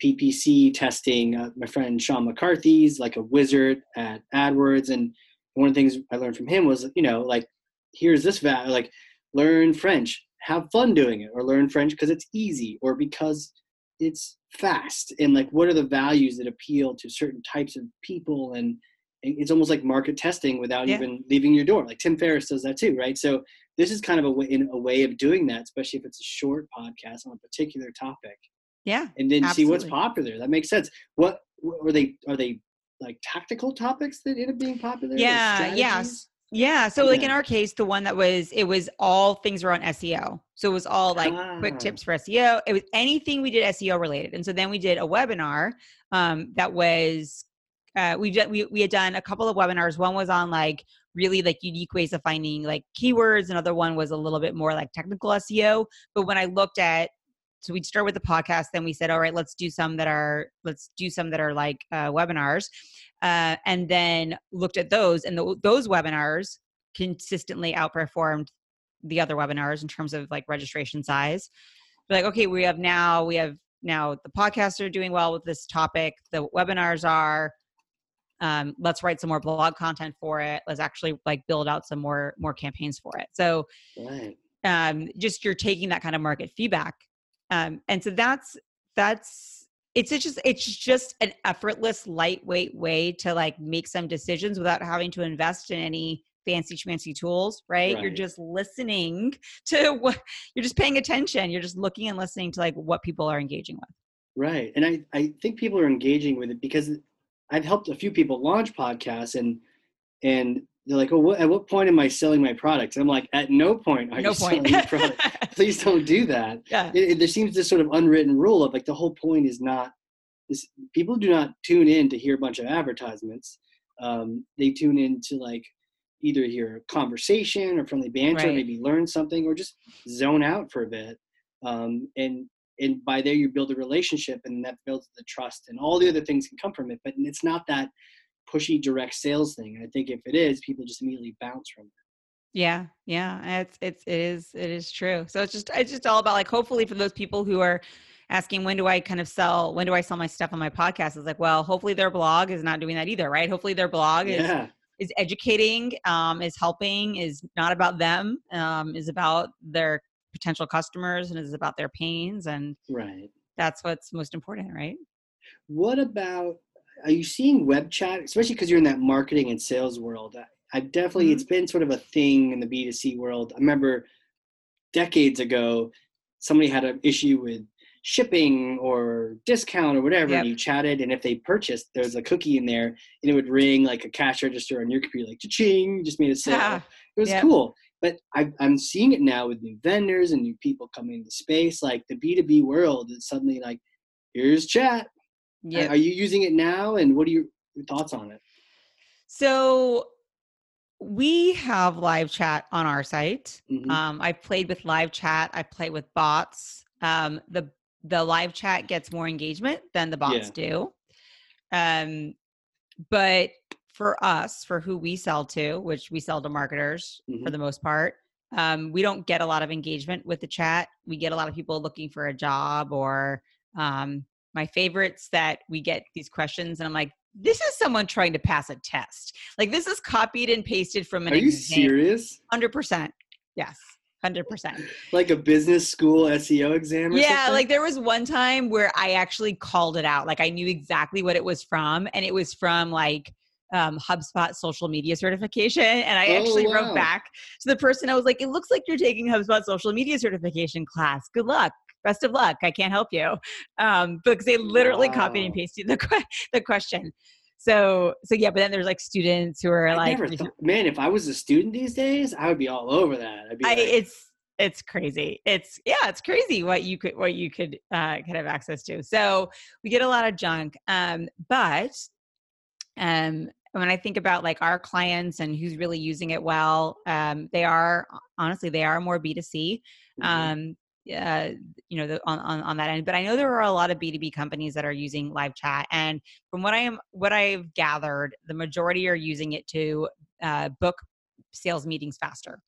[SPEAKER 1] PPC testing. Uh, my friend Sean McCarthy's like a wizard at AdWords, and one of the things I learned from him was, you know, like here's this value, like learn French, have fun doing it, or learn French because it's easy, or because it's fast, and like what are the values that appeal to certain types of people and it's almost like market testing without
[SPEAKER 2] Yeah.
[SPEAKER 1] even leaving your door. Like Tim Ferriss does that too, right? So this is kind of a way, in a way of doing that, especially if it's a short podcast on a particular topic,
[SPEAKER 2] Yeah.
[SPEAKER 1] and then see what's popular. That makes sense. What are they? Are they like tactical topics that end up being popular?
[SPEAKER 2] Yeah, yeah.
[SPEAKER 1] strategies?
[SPEAKER 2] Yeah. So like in our case, the one that was it was all things around SEO. So it was all like quick
[SPEAKER 1] Ah.
[SPEAKER 2] tips for SEO. It was anything we did SEO related. And so then we did a webinar um, that was uh, we, did, we we had done a couple of webinars. One was on like really like unique ways of finding like keywords. Another one was a little bit more like technical SEO. But when I looked at so we'd start with the podcast then we said all right let's do some that are let's do some that are like uh, webinars uh, and then looked at those and tho- those webinars consistently outperformed the other webinars in terms of like registration size We're like okay we have now we have now the podcasts are doing well with this topic the webinars are um, let's write some more blog content for it let's actually like build out some more more campaigns for it so
[SPEAKER 1] Right.
[SPEAKER 2] um, just you're taking that kind of market feedback um, and so that's that's it's just it's just an effortless lightweight way to like make some decisions without having to invest in any fancy schmancy tools right? you're just listening to what you're just paying attention you're just looking and listening to like what people are engaging with
[SPEAKER 1] Right. And I, I think people are engaging with it because I've helped a few people launch podcasts and and they're like, oh, what, at what point am I selling my products? And I'm like, at no point are
[SPEAKER 2] no
[SPEAKER 1] you
[SPEAKER 2] point
[SPEAKER 1] selling your product. Please don't do that.
[SPEAKER 2] yeah
[SPEAKER 1] It, it- there seems this sort of unwritten rule of like the whole point is not is people do not tune in to hear a bunch of advertisements. Um, they tune in to like either hear a conversation or friendly banter,
[SPEAKER 2] Right.
[SPEAKER 1] maybe learn something, or just zone out for a bit. Um, and and by there you build a relationship, and that builds the trust, and all the other things can come from it. But it's not that pushy direct sales thing. And i think if it is, people just immediately bounce from it.
[SPEAKER 2] Yeah, yeah, it's it's it is it is true. So it's just it's just all about like hopefully for those people who are asking when do I kind of sell when do I sell my stuff on my podcast? It's like well hopefully their blog is not doing that either, right? Hopefully their blog is
[SPEAKER 1] Yeah.
[SPEAKER 2] is educating, um, is helping, is not about them, um, is about their potential customers and is about their pains, and
[SPEAKER 1] Right.
[SPEAKER 2] that's what's most important, right?
[SPEAKER 1] What about are you seeing web chat, especially because you're in that marketing and sales world? I- definitely it's been sort of a thing in the B2C world. I remember decades ago, somebody had an issue with shipping or discount or whatever,
[SPEAKER 2] Yep.
[SPEAKER 1] and you chatted, and if they purchased, there's a cookie in there, and it would ring like a cash register on your computer, like ching, just made a sale.
[SPEAKER 2] Ah,
[SPEAKER 1] it was
[SPEAKER 2] yep.
[SPEAKER 1] cool. But I, I'm seeing it now with new vendors and new people coming into space. Like the B2B world is suddenly like, here's chat.
[SPEAKER 2] yeah.
[SPEAKER 1] Are you using it now? And what are your thoughts on it?
[SPEAKER 2] So we have live chat on our site.
[SPEAKER 1] Mhm.
[SPEAKER 2] Um, I've played with live chat. I play with bots. Um, the the live chat gets more engagement than the bots do. Um, but for us, for who we sell to, which we sell to marketers for
[SPEAKER 1] Mhm.
[SPEAKER 2] the most part, um, we don't get a lot of engagement with the chat. We get a lot of people looking for a job or um, my favorites that we get these questions, and I'm like, this is someone trying to pass a test. Like this is copied and pasted from an
[SPEAKER 1] Are you
[SPEAKER 2] exam.
[SPEAKER 1] serious?
[SPEAKER 2] Hundred percent. Yes. Hundred percent.
[SPEAKER 1] Like a business school SEO exam? Or
[SPEAKER 2] Yeah,
[SPEAKER 1] something?
[SPEAKER 2] like there was one time where I actually called it out. Like I knew exactly what it was from, and it was from like um, HubSpot social media certification. And I
[SPEAKER 1] Oh,
[SPEAKER 2] actually
[SPEAKER 1] wow.
[SPEAKER 2] wrote back to the person. I was like, "It looks like you're taking HubSpot social media certification class. Good luck. best of luck. I can't help you. Um, because they literally wow. copied and pasted the, the question. So, so yeah, but then there's like students who are I like,
[SPEAKER 1] thought, man, if I was a student these days, I would be all over that. I'd be
[SPEAKER 2] I,
[SPEAKER 1] like,
[SPEAKER 2] it's, it's crazy. It's yeah, it's crazy what you could what you could uh, could have access to. So we get a lot of junk, um, but um, when I think about like our clients and who's really using it well, um, they are honestly they are more B two C. Mm-hmm. Um, uh, you know, the, on, on on that end. But I know there are a lot of B two B companies that are using live chat, and from what I am what I've gathered, the majority are using it to uh, book sales meetings faster.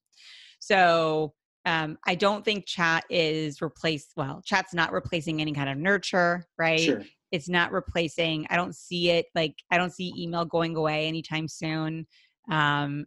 [SPEAKER 2] So um, I don't think chat is replaced. Well, chat's not replacing any kind of nurture, right? Sure. It's not replacing. I don't see it like I don't see email going away anytime soon. Um,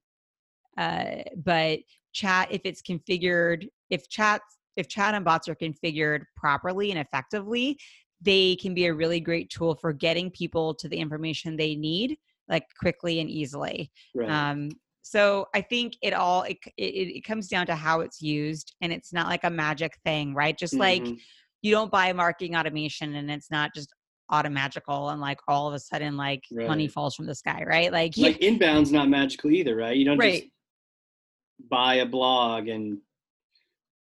[SPEAKER 2] uh, but chat, if it's configured, if chat, if chat and bots are configured properly and effectively, they can be a really great tool for getting people to the information they need like quickly and easily. Right. Um, so i think it all it, it, it, comes down to how it's used and it's not like a magic thing right just mm-hmm. like you don't buy marketing automation and it's not just automagical and like all of a sudden like right. money falls from the sky right like
[SPEAKER 1] like inbound's not magical either right you don't right. just buy a blog and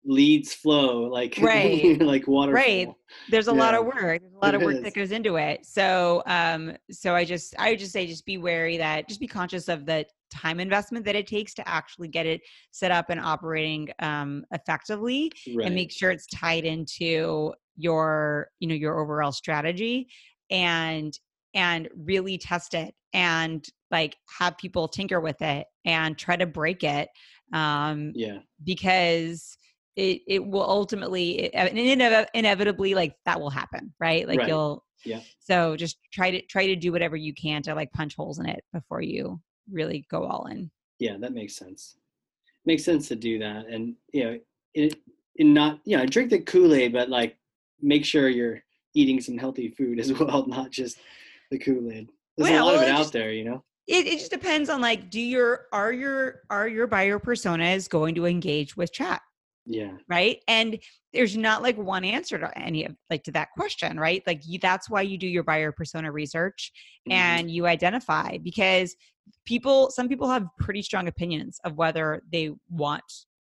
[SPEAKER 1] leads flow like
[SPEAKER 2] right
[SPEAKER 1] like water
[SPEAKER 2] right there's a yeah. lot of work there's a lot it of work is. that goes into it so um so i just i would just say just be wary that just be conscious of the time investment that it takes to actually get it set up and operating um effectively right. and make sure it's tied into your you know your overall strategy and and really test it and like have people tinker with it and try to break it um
[SPEAKER 1] yeah
[SPEAKER 2] because it it will ultimately it, inevitably like that will happen right? Like right. you'll
[SPEAKER 1] yeah.
[SPEAKER 2] so just try to try to do whatever you can to like punch holes in it before you really go all in.
[SPEAKER 1] Yeah that makes sense. Makes sense to do that and you know it in not you know drink the kool-aid but like make sure you're eating some healthy food as well not just the kool-aid. There's well, a lot of it out just, there you know?
[SPEAKER 2] it, it just depends on like do your are your are your buyer personas going to engage with chat
[SPEAKER 1] yeah.
[SPEAKER 2] right? And there's not like one answer to any of like to that question right? Like you, that's why you do your buyer persona research mm-hmm. and you identify because people some people have pretty strong opinions of whether they want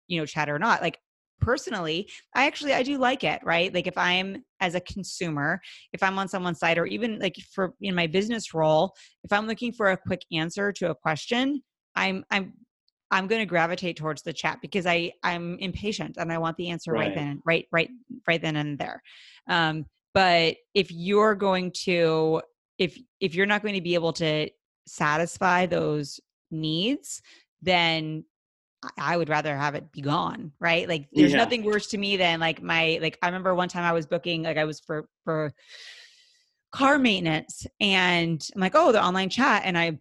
[SPEAKER 2] you know chat or not. Like personally i actually i do like it right? Like if i'm as a consumer if i'm on someone's site or even like for in my business role if i'm looking for a quick answer to a question i'm i'm I'm going to gravitate towards the chat because I I'm impatient and I want the answer right, right then, right, right, right then and there. Um, but if you're going to if if you're not going to be able to satisfy those needs, then I would rather have it be gone, right? Like there's yeah. nothing worse to me than like my like I remember one time I was booking like I was for for car maintenance and I'm like, "Oh, the online chat." And I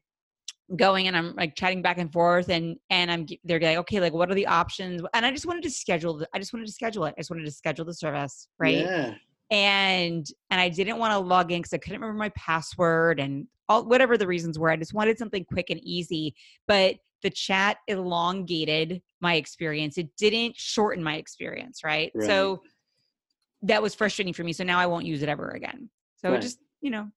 [SPEAKER 2] going and I'm like chatting back and forth and and I'm they're like okay like what are the options? And I just wanted to schedule I just wanted to schedule it. I just wanted to schedule the service right?
[SPEAKER 1] Yeah.
[SPEAKER 2] and and I didn't want to log in because I couldn't remember my password and all whatever the reasons were. I just wanted something quick and easy but the chat elongated my experience. It didn't shorten my experience right, right. so that was frustrating for me so now I won't use it ever again. So right. just you know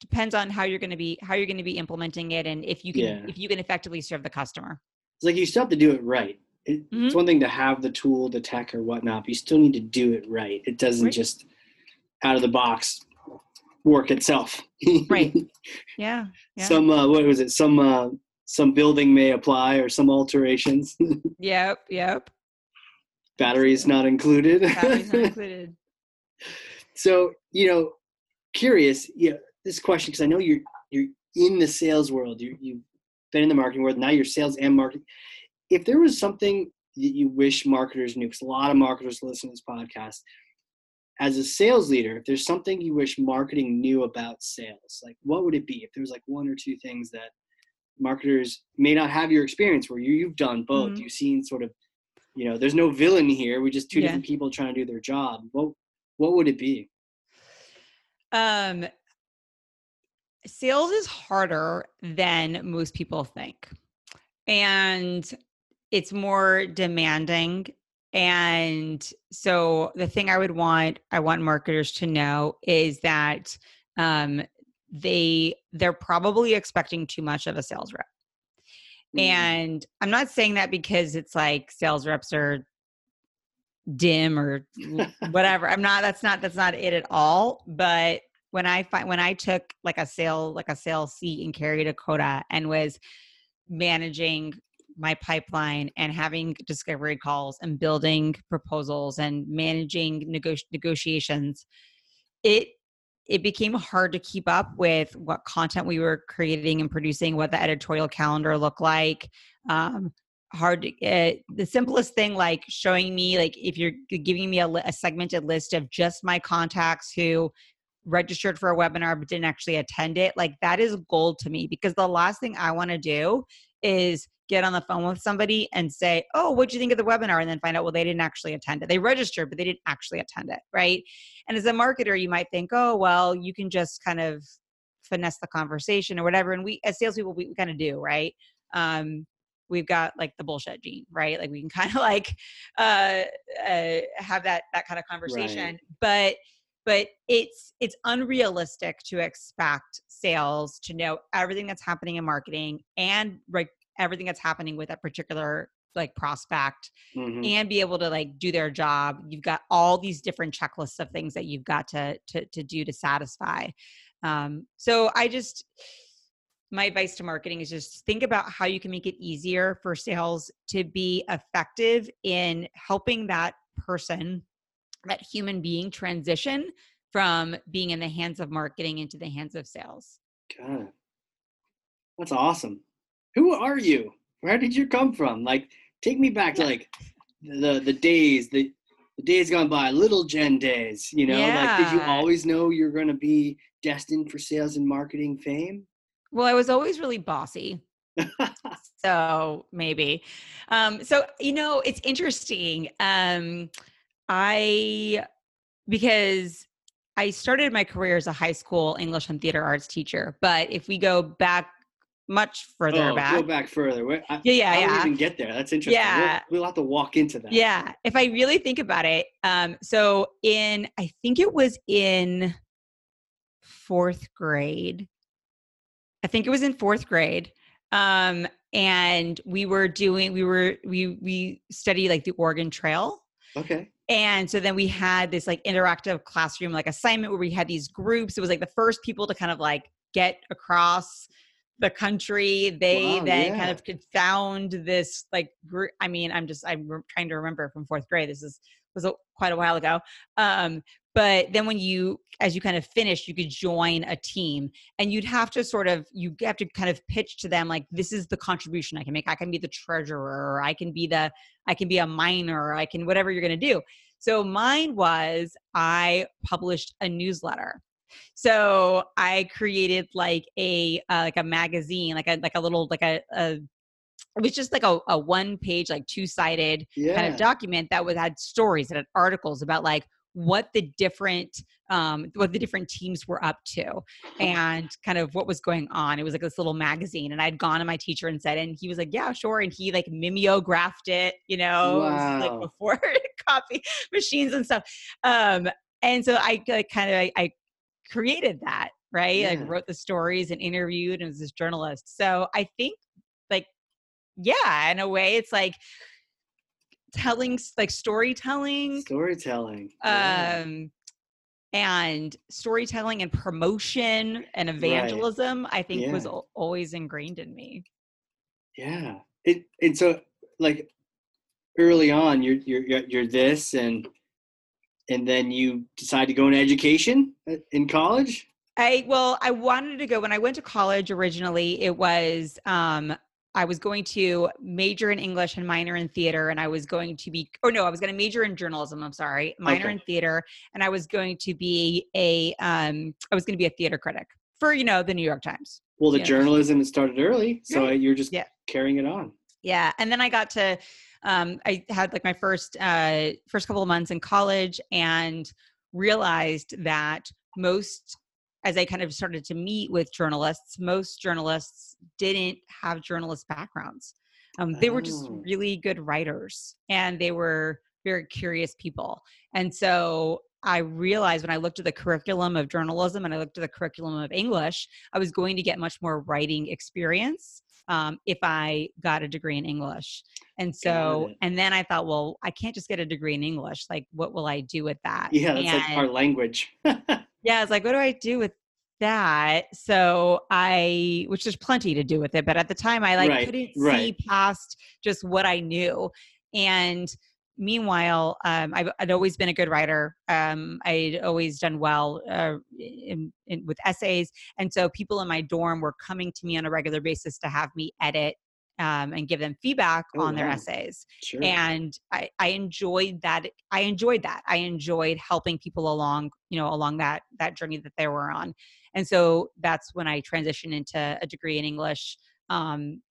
[SPEAKER 2] depends on how you're going to be how you're going to be implementing it and if you can yeah. if you can effectively serve the customer.
[SPEAKER 1] It's like you still have to do it right. It, mm-hmm. it's one thing to have the tool the tech or whatnot but you still need to do it right. It doesn't right. just out of the box work itself.
[SPEAKER 2] Right. Yeah,
[SPEAKER 1] yeah. some uh, what was it? Some uh, some building may apply or some alterations.
[SPEAKER 2] Yep yep.
[SPEAKER 1] Batteries not included.
[SPEAKER 2] Batteries not included.
[SPEAKER 1] So you know curious you know, this question because I know you're you're in the sales world. You you've been in the marketing world. Now you're sales and marketing. If there was something that you wish marketers knew, because a lot of marketers listen to this podcast, as a sales leader, if there's something you wish marketing knew about sales, like what would it be? If there was like one or two things that marketers may not have your experience where you, you've done both, mm-hmm. you've seen sort of, you know, there's no villain here. We're just two yeah. different people trying to do their job. What what would it be?
[SPEAKER 2] Um, sales is harder than most people think. And it's more demanding and so the thing I would want I want marketers to know is that um, they they're probably expecting too much of a sales rep. Mm-hmm. And I'm not saying that because it's like sales reps are dim or whatever. I'm not that's not that's not it at all, but when I find when I took like a sale like a sales seat in Cary Dakota and was managing my pipeline and having discovery calls and building proposals and managing nego- negotiations it it became hard to keep up with what content we were creating and producing what the editorial calendar looked like um, hard to, uh, the simplest thing like showing me like if you're giving me a, a segmented list of just my contacts who registered for a webinar but didn't actually attend it like that is gold to me because the last thing i want to do is get on the phone with somebody and say, Oh, what'd you think of the webinar? And then find out, well, they didn't actually attend it. They registered, but they didn't actually attend it. Right. And as a marketer, you might think, Oh, well, you can just kind of finesse the conversation or whatever. And we, as salespeople, we, we kind of do. Right. Um, we've got like the bullshit gene, right? Like we can kind of like uh, uh, have that that kind of conversation, right. but but it's it's unrealistic to expect sales to know everything that's happening in marketing and like everything that's happening with that particular like prospect mm-hmm. and be able to like do their job you've got all these different checklists of things that you've got to to, to do to satisfy um, so i just my advice to marketing is just think about how you can make it easier for sales to be effective in helping that person that human being transition from being in the hands of marketing into the hands of sales
[SPEAKER 1] god that's awesome who are you? Where did you come from? Like, take me back to like the the days, the the days gone by, little Jen days. You know, yeah. like, did you always know you're going to be destined for sales and marketing fame?
[SPEAKER 2] Well, I was always really bossy. so maybe. Um, so you know, it's interesting. Um, I because I started my career as a high school English and theater arts teacher, but if we go back much further
[SPEAKER 1] oh,
[SPEAKER 2] back.
[SPEAKER 1] Go back further. I,
[SPEAKER 2] yeah, yeah, yeah.
[SPEAKER 1] even get there. That's interesting.
[SPEAKER 2] Yeah,
[SPEAKER 1] we'll, we'll, have to walk into that.
[SPEAKER 2] Yeah, if I really think about it, um, so in I think it was in fourth grade. I think it was in fourth grade. Um, and we were doing we were we we studied like the Oregon Trail.
[SPEAKER 1] Okay.
[SPEAKER 2] And so then we had this like interactive classroom like assignment where we had these groups. It was like the first people to kind of like get across the country. They wow, then yeah. kind of found this like group. I mean, I'm just I'm trying to remember from fourth grade. This is was a, quite a while ago. Um, but then when you as you kind of finish you could join a team and you'd have to sort of you have to kind of pitch to them like this is the contribution i can make. I can be the treasurer i can be the i can be a miner i can whatever you're going to do. So mine was i published a newsletter. So I created like a uh, like a magazine, like a like a little like a, a it was just like a, a one page like two sided yeah. kind of document that was had stories and had articles about like what the different um what the different teams were up to and kind of what was going on it was like this little magazine and i'd gone to my teacher and said and he was like yeah sure and he like mimeographed it you know wow. like before copy machines and stuff um and so i like, kind of I, I created that, right? Yeah. Like wrote the stories and interviewed and was this journalist. So I think like, yeah, in a way it's like telling like storytelling.
[SPEAKER 1] Storytelling.
[SPEAKER 2] Yeah. Um and storytelling and promotion and evangelism right. i think yeah. was always ingrained in me
[SPEAKER 1] yeah it and so like early on you're you're you're this and and then you decide to go into education uh, in college
[SPEAKER 2] i well i wanted to go when i went to college originally it was um i was going to major in english and minor in theater and i was going to be or no i was going to major in journalism i'm sorry minor okay. in theater and i was going to be a um i was going to be a theater critic for you know the new york times
[SPEAKER 1] well the journalism know. started early so right. you're just yeah. carrying it on
[SPEAKER 2] yeah and then i got to um, I had like my first uh, first couple of months in college and realized that most as I kind of started to meet with journalists, most journalists didn't have journalist backgrounds. Um, they were just oh. really good writers and they were very curious people. And so I realized when I looked at the curriculum of journalism and I looked at the curriculum of English, I was going to get much more writing experience um, if I got a degree in English. And so, and then I thought, well, I can't just get a degree in English. Like, what will I do with that?
[SPEAKER 1] Yeah, that's
[SPEAKER 2] and,
[SPEAKER 1] like our language.
[SPEAKER 2] yeah, it's like, what do I do with that? So I, which there's plenty to do with it, but at the time I like right, couldn't right. see past just what I knew. And meanwhile, um, I've, I'd always been a good writer. Um, I'd always done well uh, in, in, with essays, and so people in my dorm were coming to me on a regular basis to have me edit um, and give them feedback oh, on their essays. Sure. And I, I enjoyed that. I enjoyed that. I enjoyed helping people along, you know, along that that journey that they were on. And so that's when I transitioned into a degree in English. Um,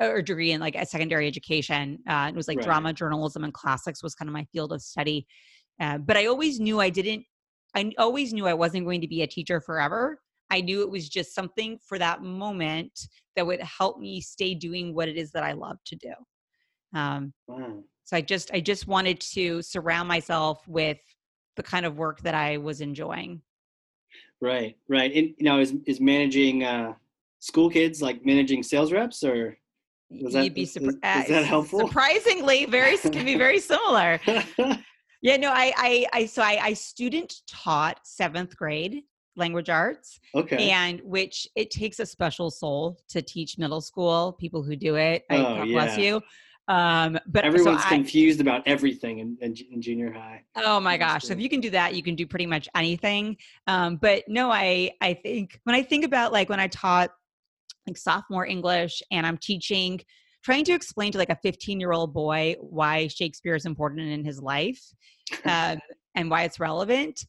[SPEAKER 2] or degree in like a secondary education. Uh, it was like right. drama, journalism, and classics was kind of my field of study. Uh, but I always knew I didn't. I always knew I wasn't going to be a teacher forever. I knew it was just something for that moment that would help me stay doing what it is that I love to do. Um, wow. So I just I just wanted to surround myself with the kind of work that I was enjoying.
[SPEAKER 1] Right, right. And you know, is is managing uh, school kids like managing sales reps or? Was that, You'd be surprised. Is, is, that helpful?
[SPEAKER 2] Surprisingly, very can be very similar. yeah, no, I, I, I, so I, I student taught seventh grade language arts.
[SPEAKER 1] Okay.
[SPEAKER 2] And which it takes a special soul to teach middle school people who do it. I, oh, God yeah. bless you. Um, but
[SPEAKER 1] everyone's so I, confused about everything in, in, in, junior high.
[SPEAKER 2] Oh my gosh! So if you can do that, you can do pretty much anything. Um, but no, I I think when I think about like when I taught like sophomore English and I'm teaching, trying to explain to like a 15 year old boy why Shakespeare is important in his life um, and why it's relevant.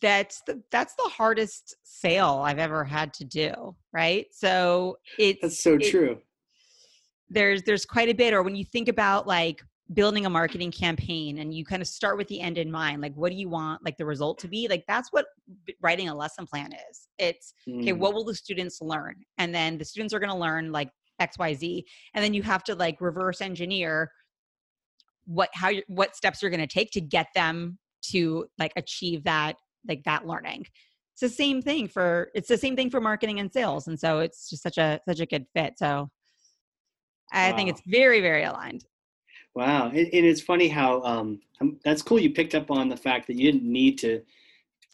[SPEAKER 2] That's the that's the hardest sale I've ever had to do. Right. So it's
[SPEAKER 1] that's so
[SPEAKER 2] it,
[SPEAKER 1] true.
[SPEAKER 2] There's there's quite a bit, or when you think about like building a marketing campaign and you kind of start with the end in mind like what do you want like the result to be like that's what writing a lesson plan is it's mm. okay what will the students learn and then the students are going to learn like xyz and then you have to like reverse engineer what how what steps you're going to take to get them to like achieve that like that learning it's the same thing for it's the same thing for marketing and sales and so it's just such a such a good fit so i wow. think it's very very aligned
[SPEAKER 1] Wow, and, it's funny how um, um, that's cool. You picked up on the fact that you didn't need to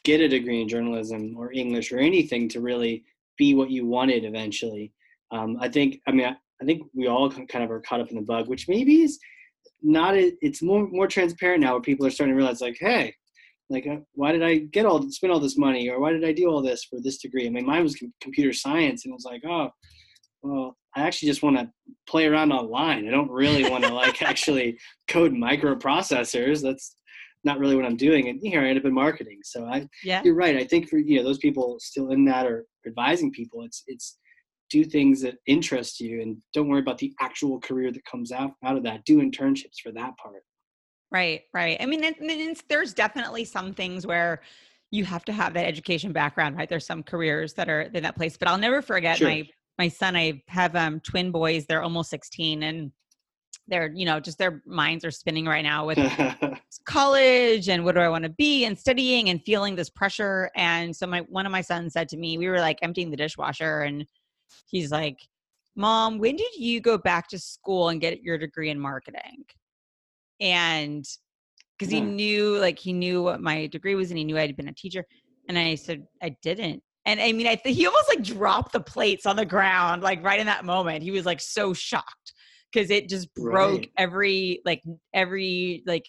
[SPEAKER 1] get a degree in journalism or English or anything to really be what you wanted eventually. Um, I think, I mean, I, I, think we all kind of are caught up in the bug, which maybe is not. A, it's more more transparent now, where people are starting to realize, like, hey, like, uh, why did I get all spend all this money, or why did I do all this for this degree? I mean, mine was com- computer science, and it was like, oh, well, I actually just want to play around online. I don't really want to like actually code microprocessors. That's not really what I'm doing. And here I end up in marketing. So I, yeah. you're right. I think for you know those people still in that or advising people, it's it's do things that interest you and don't worry about the actual career that comes out out of that. Do internships for that part.
[SPEAKER 2] Right, right. I mean, it, there's definitely some things where you have to have that education background, right? There's some careers that are in that place, but I'll never forget sure. my my son, I have um, twin boys. They're almost 16 and they're, you know, just their minds are spinning right now with college and what do I want to be and studying and feeling this pressure. And so my, one of my sons said to me, we were like emptying the dishwasher and he's like, mom, when did you go back to school and get your degree in marketing? And because he mm-hmm. knew like he knew what my degree was and he knew I'd been a teacher. And I said, I didn't. And I mean, I he almost like dropped the plates on the ground, like right in that moment. He was like so shocked because it just broke right. every like every like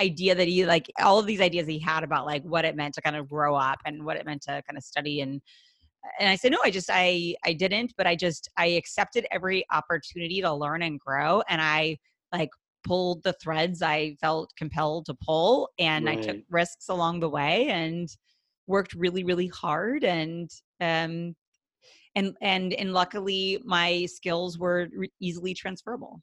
[SPEAKER 2] idea that he like all of these ideas he had about like what it meant to kind of grow up and what it meant to kind of study and and I said no I just I I didn't but I just I accepted every opportunity to learn and grow and I like pulled the threads I felt compelled to pull and right. I took risks along the way and worked really really hard and um and and and luckily my skills were re- easily transferable.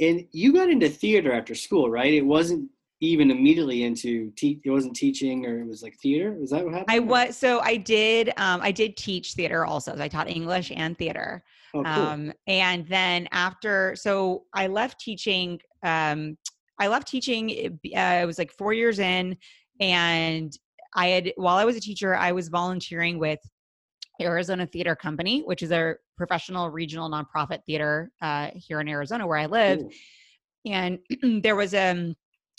[SPEAKER 1] And you got into theater after school right? It wasn't even immediately into te- it wasn't teaching or it was like theater? Was that what happened
[SPEAKER 2] i was so i did um i did teach theater also so i taught english and theater. Oh, cool. um and then after so i left teaching um I left teaching. Uh, I was like four years in, and I had while I was a teacher, I was volunteering with Arizona Theater Company, which is a professional regional nonprofit theater uh, here in Arizona where I live. Ooh. And there was um,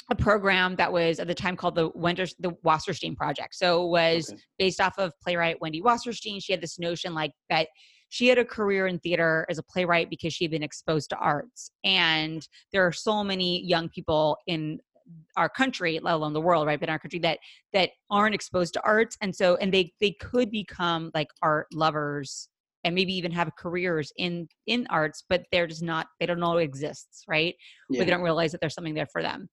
[SPEAKER 2] a program that was at the time called the Winter, the Wasserstein Project. So it was okay. based off of playwright Wendy Wasserstein. She had this notion like that she had a career in theater as a playwright because she had been exposed to arts. And there are so many young people in our country, let alone the world, right? But in our country that that aren't exposed to arts. And so and they they could become like art lovers and maybe even have careers in in arts, but they're just not they don't know it exists, right? Yeah. But they don't realize that there's something there for them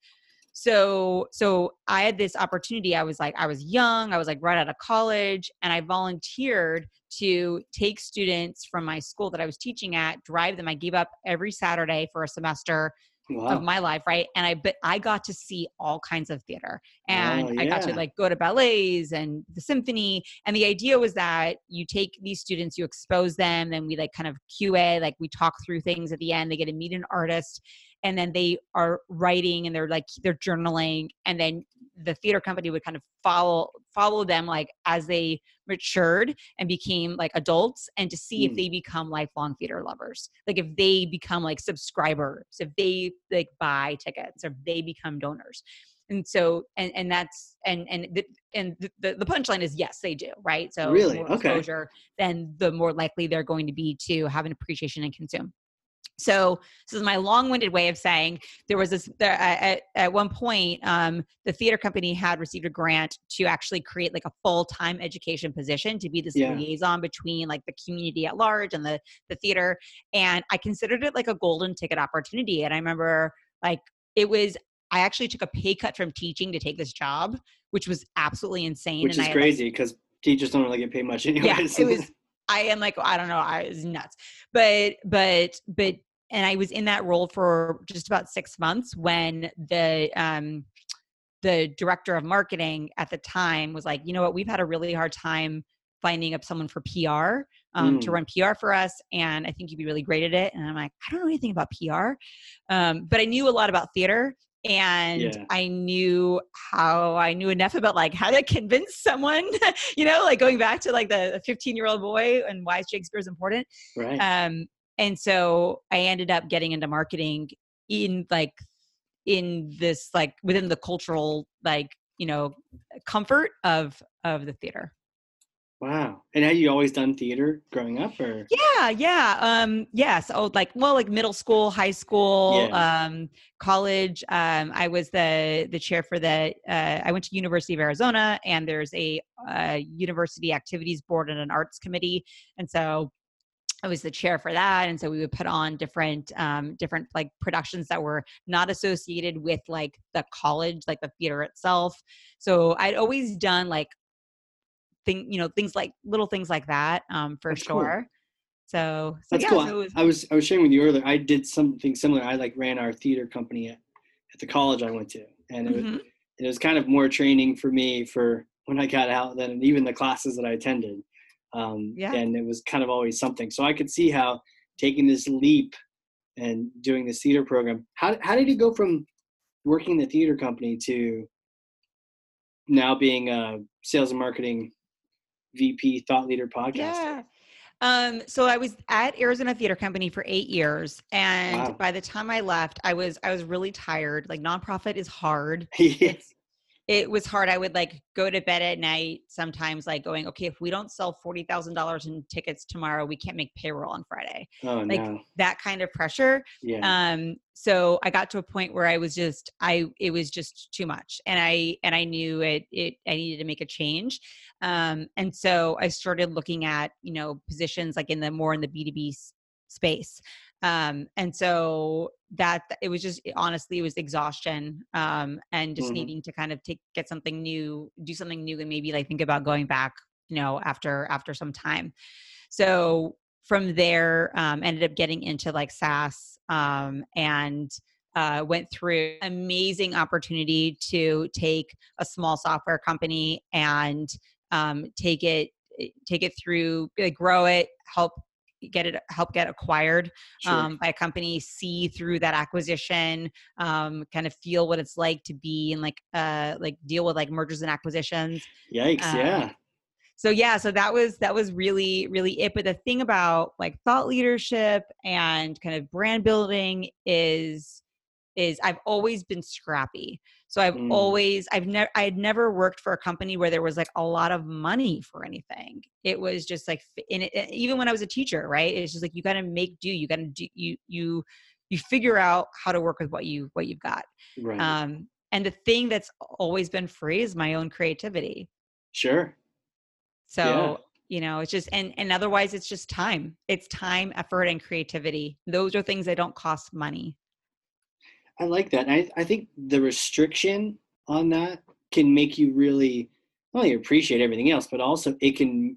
[SPEAKER 2] so so i had this opportunity i was like i was young i was like right out of college and i volunteered to take students from my school that i was teaching at drive them i gave up every saturday for a semester wow. of my life right and i but i got to see all kinds of theater and oh, yeah. i got to like go to ballets and the symphony and the idea was that you take these students you expose them then we like kind of qa like we talk through things at the end they get to meet an artist and then they are writing and they're like they're journaling and then the theater company would kind of follow follow them like as they matured and became like adults and to see mm. if they become lifelong theater lovers. Like if they become like subscribers if they like buy tickets or if they become donors. And so and and that's and and the, and the, the punchline is yes they do right? So
[SPEAKER 1] really?
[SPEAKER 2] more
[SPEAKER 1] okay.
[SPEAKER 2] exposure then the more likely they're going to be to have an appreciation and consume so this is my long-winded way of saying there was this there, at, at one point um, the theater company had received a grant to actually create like a full-time education position to be this yeah. liaison between like the community at large and the the theater and i considered it like a golden ticket opportunity and i remember like it was i actually took a pay cut from teaching to take this job which was absolutely insane
[SPEAKER 1] which and is I, crazy because like, teachers don't really get paid much anyways.
[SPEAKER 2] yeah it was I am like I don't know I was nuts, but but but and I was in that role for just about six months when the um, the director of marketing at the time was like, you know what, we've had a really hard time finding up someone for PR um, mm. to run PR for us, and I think you'd be really great at it. And I'm like, I don't know anything about PR, um, but I knew a lot about theater. And yeah. I knew how I knew enough about like how to convince someone, you know, like going back to like the 15 year old boy and why Shakespeare is important.
[SPEAKER 1] Right.
[SPEAKER 2] Um, and so i ended up getting into marketing in like in this like within the cultural like you know comfort of of the theater.
[SPEAKER 1] Wow. And had you always done theater growing up or?
[SPEAKER 2] Yeah yeah um yes. Oh like well like middle school high school yeah. um college um i was the the chair for the uh, i went to university of arizona and there's a uh, university activities board and an arts committee. And so I was the chair for that, and so we would put on different um, different like productions that were not associated with like the college, like the theater itself. So I'd always done like thing, you know, things like little things like that um, for That's sure. Cool. So, so
[SPEAKER 1] That's
[SPEAKER 2] yeah,
[SPEAKER 1] cool.
[SPEAKER 2] So was,
[SPEAKER 1] I was I was sharing with you earlier. I did something similar. I like ran our theater company at, at the college I went to, and it mm-hmm. was it was kind of more training for me for when I got out than even the classes that I attended um, yeah. and it was kind of always something. So I could see how taking this leap and doing this theater program. How how did you go from working in the theater company to now being a sales and marketing VP thought leader podcaster?
[SPEAKER 2] Yeah. Um, so I was at Arizona Theater Company for eight years, and wow. by the time I left, I was I was really tired. Like nonprofit is hard. yes it was hard. I would like go to bed at night sometimes, like going, okay, if we don't sell forty thousand dollars in tickets tomorrow, we can't make payroll on Friday.
[SPEAKER 1] Oh,
[SPEAKER 2] like
[SPEAKER 1] no.
[SPEAKER 2] that kind of pressure.
[SPEAKER 1] Yeah.
[SPEAKER 2] Um. So I got to a point where I was just, I it was just too much, and I and I knew it. It I needed to make a change. Um. And so I started looking at you know positions like in the more in the B two B space um and so that it was just honestly it was exhaustion um and just mm-hmm. needing to kind of take get something new do something new and maybe like think about going back you know after after some time so from there um ended up getting into like SaaS um and uh, went through amazing opportunity to take a small software company and um, take it take it through like grow it help get it help get acquired
[SPEAKER 1] Sure.
[SPEAKER 2] um, by a company see through that acquisition um, kind of feel what it's like to be and like uh like deal with like mergers and acquisitions
[SPEAKER 1] Yikes!
[SPEAKER 2] um,
[SPEAKER 1] yeah.
[SPEAKER 2] so yeah so that was that was really really it but the thing about like thought leadership and kind of brand building is is i've always been scrappy so i've
[SPEAKER 1] Mm.
[SPEAKER 2] always i've never i had never worked for a company where there was like a lot of money for anything it was just like in it, even when i was a teacher right it's just like you got to make do you got to do you you you figure out how to work with what you what you've got
[SPEAKER 1] Right.
[SPEAKER 2] um and the thing that's always been free is my own creativity
[SPEAKER 1] sure.
[SPEAKER 2] so,
[SPEAKER 1] Yeah.
[SPEAKER 2] you know, it's just and and otherwise it's just time. It's time, effort and creativity. Those are things that don't cost money.
[SPEAKER 1] I like that. I, I think the restriction on that can make you really not only appreciate everything else, but also it can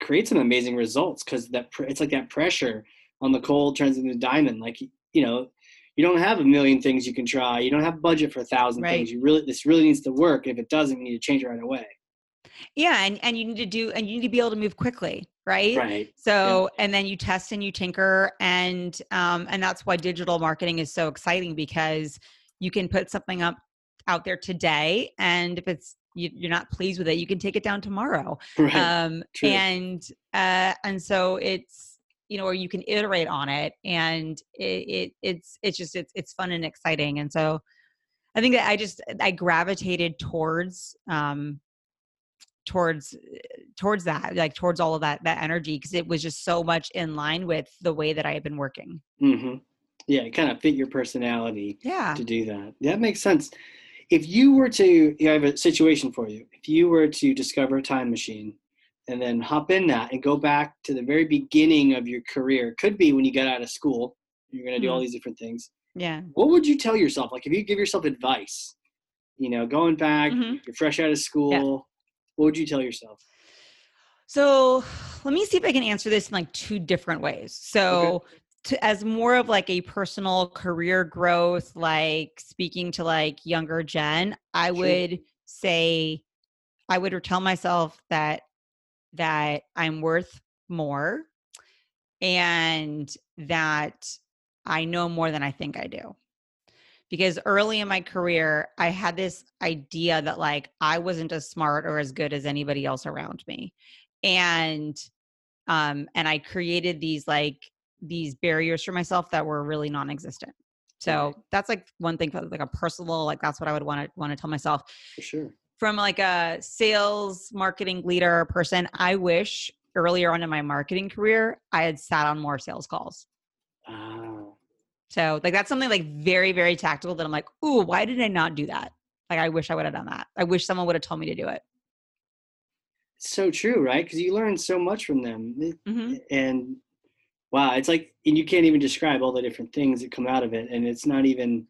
[SPEAKER 1] create some amazing results because that pr- it's like that pressure on the coal turns into diamond. Like you know, you don't have a million things you can try. You don't have budget for a thousand
[SPEAKER 2] Right.
[SPEAKER 1] things. You really this really needs to work. If it doesn't, you need to change it right away.
[SPEAKER 2] Yeah, and and you need to do and you need to be able to move quickly, right?
[SPEAKER 1] Right.
[SPEAKER 2] So, and then you test and you tinker and um and that's why digital marketing is so exciting because you can put something up out there today and if it's you, you're not pleased with it, you can take it down tomorrow.
[SPEAKER 1] Right.
[SPEAKER 2] um
[SPEAKER 1] true.
[SPEAKER 2] and uh and so it's you know or you can iterate on it and it, it it's it's just it's it's fun and exciting and so i think that i just i gravitated towards um towards towards that like towards all of that that energy because it was just so much in line with the way that i had been working
[SPEAKER 1] hmm Yeah, it kind of fit your personality.
[SPEAKER 2] yeah
[SPEAKER 1] to do that. That makes sense. If you were to, you know, I have a situation for you. If you were to discover a time machine and then hop in that and go back to the very beginning of your career, it could be when you got out of school, you're going to do all
[SPEAKER 2] Mhm.
[SPEAKER 1] these different things.
[SPEAKER 2] yeah
[SPEAKER 1] What would you tell yourself? Like if you give yourself advice, you know, going back,
[SPEAKER 2] Mhm.
[SPEAKER 1] you're fresh out of school, what would you tell yourself?
[SPEAKER 2] So let me see if I can answer this in like two different ways. So to as more of like a personal career growth, like speaking to like younger Jen, I
[SPEAKER 1] Sure.
[SPEAKER 2] would say I would tell myself that that I'm worth more and that I know more than I think I do. Because early in my career, I had this idea that like I wasn't as smart or as good as anybody else around me. And um and I created these like these barriers for myself that were really non-existent. So that's like one thing for like a personal like that's what I would want to want to tell myself
[SPEAKER 1] For sure.
[SPEAKER 2] from like a sales marketing leader person i wish earlier on in my marketing career i had sat on more sales calls
[SPEAKER 1] Ah,
[SPEAKER 2] so like that's something like very very tactical that i'm like ooh why did i not do that like i wish i would have done that i wish someone would have told me to do it
[SPEAKER 1] so true, right? Because you learn so much from them. It-
[SPEAKER 2] hmm
[SPEAKER 1] and wow it's like and you can't even describe all the different things that come out of it and it's not even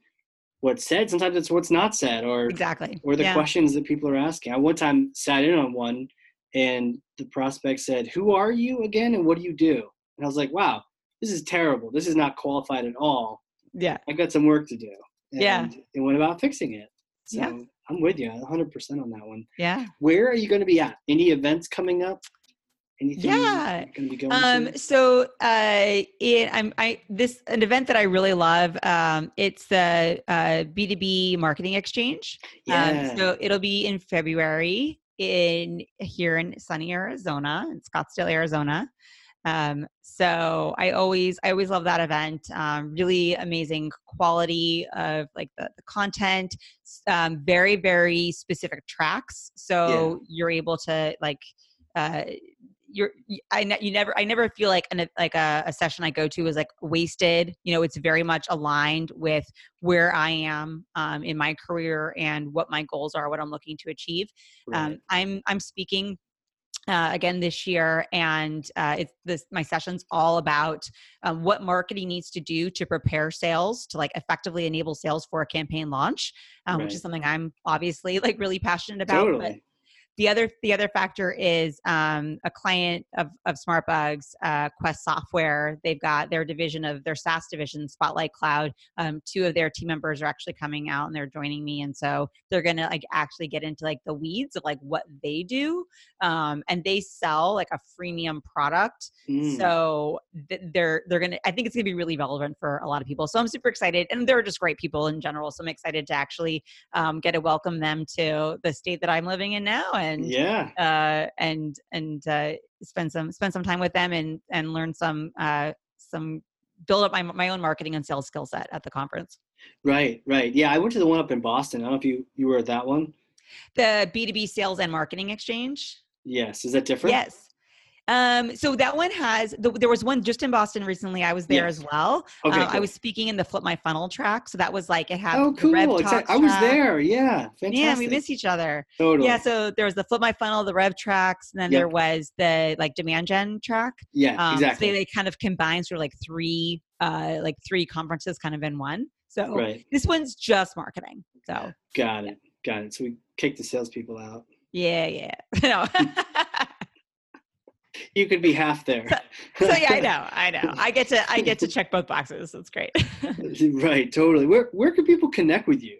[SPEAKER 1] what's said sometimes it's what's not said or
[SPEAKER 2] exactly
[SPEAKER 1] or the
[SPEAKER 2] yeah.
[SPEAKER 1] questions that people are asking i one time sat in on one and the prospect said who are you again and what do you do and i was like wow this is terrible this is not qualified at all
[SPEAKER 2] yeah
[SPEAKER 1] I've got some work to do and
[SPEAKER 2] Yeah.
[SPEAKER 1] it went about fixing it so
[SPEAKER 2] Yeah.
[SPEAKER 1] i'm with you 100% on that one
[SPEAKER 2] yeah
[SPEAKER 1] where are you going to be at any events coming up anything
[SPEAKER 2] Yeah.
[SPEAKER 1] going to be going
[SPEAKER 2] Um,
[SPEAKER 1] to
[SPEAKER 2] so uh, it, I'm I this an event that I really love. Um, it's the uh, B2B Marketing Exchange.
[SPEAKER 1] yeah
[SPEAKER 2] Um, so it'll be in February in here in sunny Arizona, in Scottsdale, Arizona. Um, so I always I always love that event. Um, really amazing quality of like the, the content, um, very very specific tracks. So you're able to like uh, you're I ne- you never I never feel like an like a, a session I go to is like wasted. You know, it's very much aligned with where I am um, in my career and what my goals are, what I'm looking to achieve.
[SPEAKER 1] right.
[SPEAKER 2] Um, I'm I'm speaking uh, again this year, and uh, it's this my session's all about um, what marketing needs to do to prepare sales to like effectively enable sales for a campaign launch, um, which is something I'm obviously like really passionate about. But
[SPEAKER 1] totally
[SPEAKER 2] the other the other factor is um, a client of of SmartBugs, uh, Quest Software. They've got their division of their SaaS division, Spotlight Cloud. Um, two of their team members are actually coming out and they're joining me, and so they're gonna like actually get into like the weeds of like what they do, um, and they sell like a freemium product. Mm. So th- they're they're gonna. I think it's gonna be really relevant for a lot of people. So I'm super excited, and they're just great people in general. So I'm excited to actually um, get to welcome them to the state that I'm living in now, and
[SPEAKER 1] yeah,
[SPEAKER 2] uh, and and uh, spend some spend some time with them and and learn some uh, some build up my my own marketing and sales skill set at the conference.
[SPEAKER 1] Right, right. Yeah, I went to the one up in Boston. I don't know if you you were at that one.
[SPEAKER 2] The B two B sales and marketing exchange.
[SPEAKER 1] Yes, is that different?
[SPEAKER 2] Yes. Um, so that one has the, there was one just in Boston recently. I was there as well. Okay, um, cool. I was speaking in the Flip My Funnel track, so that was like it had.
[SPEAKER 1] Oh, cool! I was there. Yeah, fantastic.
[SPEAKER 2] Yeah, we miss each other.
[SPEAKER 1] Totally.
[SPEAKER 2] Yeah, so there was the Flip My Funnel, the Rev tracks, and then yep. there was the like Demand Gen track.
[SPEAKER 1] Yeah, um, exactly.
[SPEAKER 2] So they, they kind of combined sort of like three, uh, like three conferences kind of in one. So
[SPEAKER 1] right.
[SPEAKER 2] this one's just marketing. So
[SPEAKER 1] got it, got it. So we kicked the salespeople out.
[SPEAKER 2] Yeah, yeah. no
[SPEAKER 1] you could be half there.
[SPEAKER 2] So, so, yeah, I know, I know. I get to I get to check both boxes. That's great.
[SPEAKER 1] right, totally. Where where can people connect with you?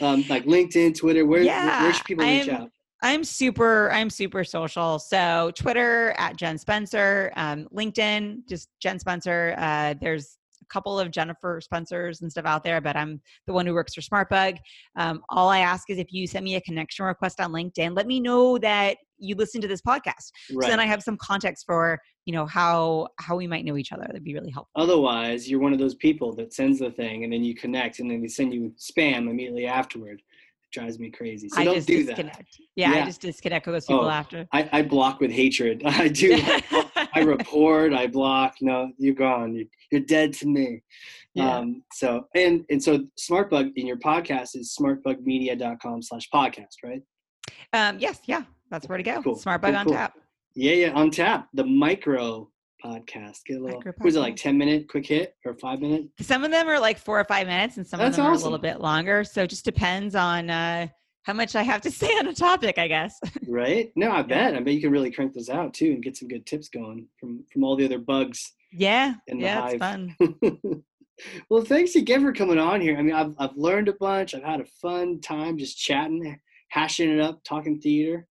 [SPEAKER 1] Um, like LinkedIn, Twitter. Where yeah, where, should people reach
[SPEAKER 2] I'm,
[SPEAKER 1] out?
[SPEAKER 2] I'm super I'm super social. So Twitter at Jen Spencer, um, LinkedIn just Jen Spencer. Uh, there's a couple of Jennifer Spencers and stuff out there, but I'm the one who works for SmartBug. Um, all I ask is if you send me a connection request on LinkedIn, let me know that you listen to this podcast. Right. So then I have some context for you know how how we might know each other. That'd be really helpful.
[SPEAKER 1] Otherwise, you're one of those people that sends the thing and then you connect and then they send you spam immediately afterward It drives me crazy. So I don't do
[SPEAKER 2] disconnect. that. Yeah, yeah, I just disconnect with those people oh, after.
[SPEAKER 1] I, I block with hatred. I do. I report. I block. No, you're gone. You're, you're dead to me. Yeah. Um, so and and so SmartBug in your podcast is smartbugmedia.com slash podcast, right?
[SPEAKER 2] Um, yes, yeah, that's where to go. Cool. SmartBug cool, on cool. tap.
[SPEAKER 1] Yeah, yeah, on tap. The micro podcast. Get a little. Was it like ten minute quick hit or five minute?
[SPEAKER 2] Some of them are like four or five minutes, and some That's of them awesome. are a little bit longer. So it just depends on uh, how much I have to say on a topic, I guess.
[SPEAKER 1] right? No, I bet. I bet you can really crank those out too and get some good tips going from from all the other bugs.
[SPEAKER 2] Yeah. yeah, it's fun.
[SPEAKER 1] well, thanks again for coming on here. I mean, I've I've learned a bunch. I've had a fun time just chatting, hashing it up, talking theater.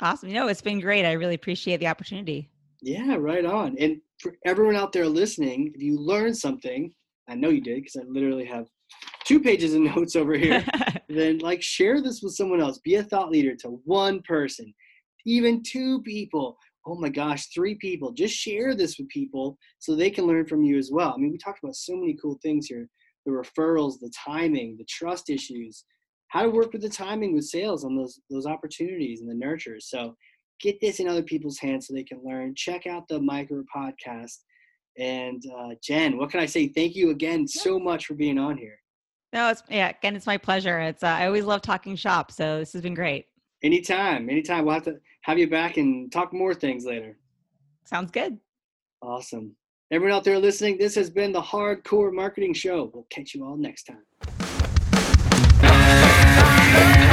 [SPEAKER 2] Awesome. You know, it's been great. I really appreciate the opportunity.
[SPEAKER 1] Yeah, right on. And for everyone out there listening, if you learned something, I know you did because I literally have two pages of notes over here, then like share this with someone else. Be a thought leader to one person, even two people. Oh my gosh, three people. Just share this with people so they can learn from you as well. I mean, we talked about so many cool things here the referrals, the timing, the trust issues, how to work with the timing with sales on those those opportunities and the nurtures. So get this in other people's hands so they can learn. Check out the Micro Podcast. And uh, Jen, what can I say? Thank you again so much for being on here.
[SPEAKER 2] No, it's yeah, again, it's my pleasure. It's uh, I always love talking shop, so this has been great.
[SPEAKER 1] Anytime, anytime. We'll have to have you back and talk more things later.
[SPEAKER 2] Sounds good.
[SPEAKER 1] Awesome. Everyone out there listening, this has been the Hard Corps Marketing Show. We'll catch you all next time. Yeah.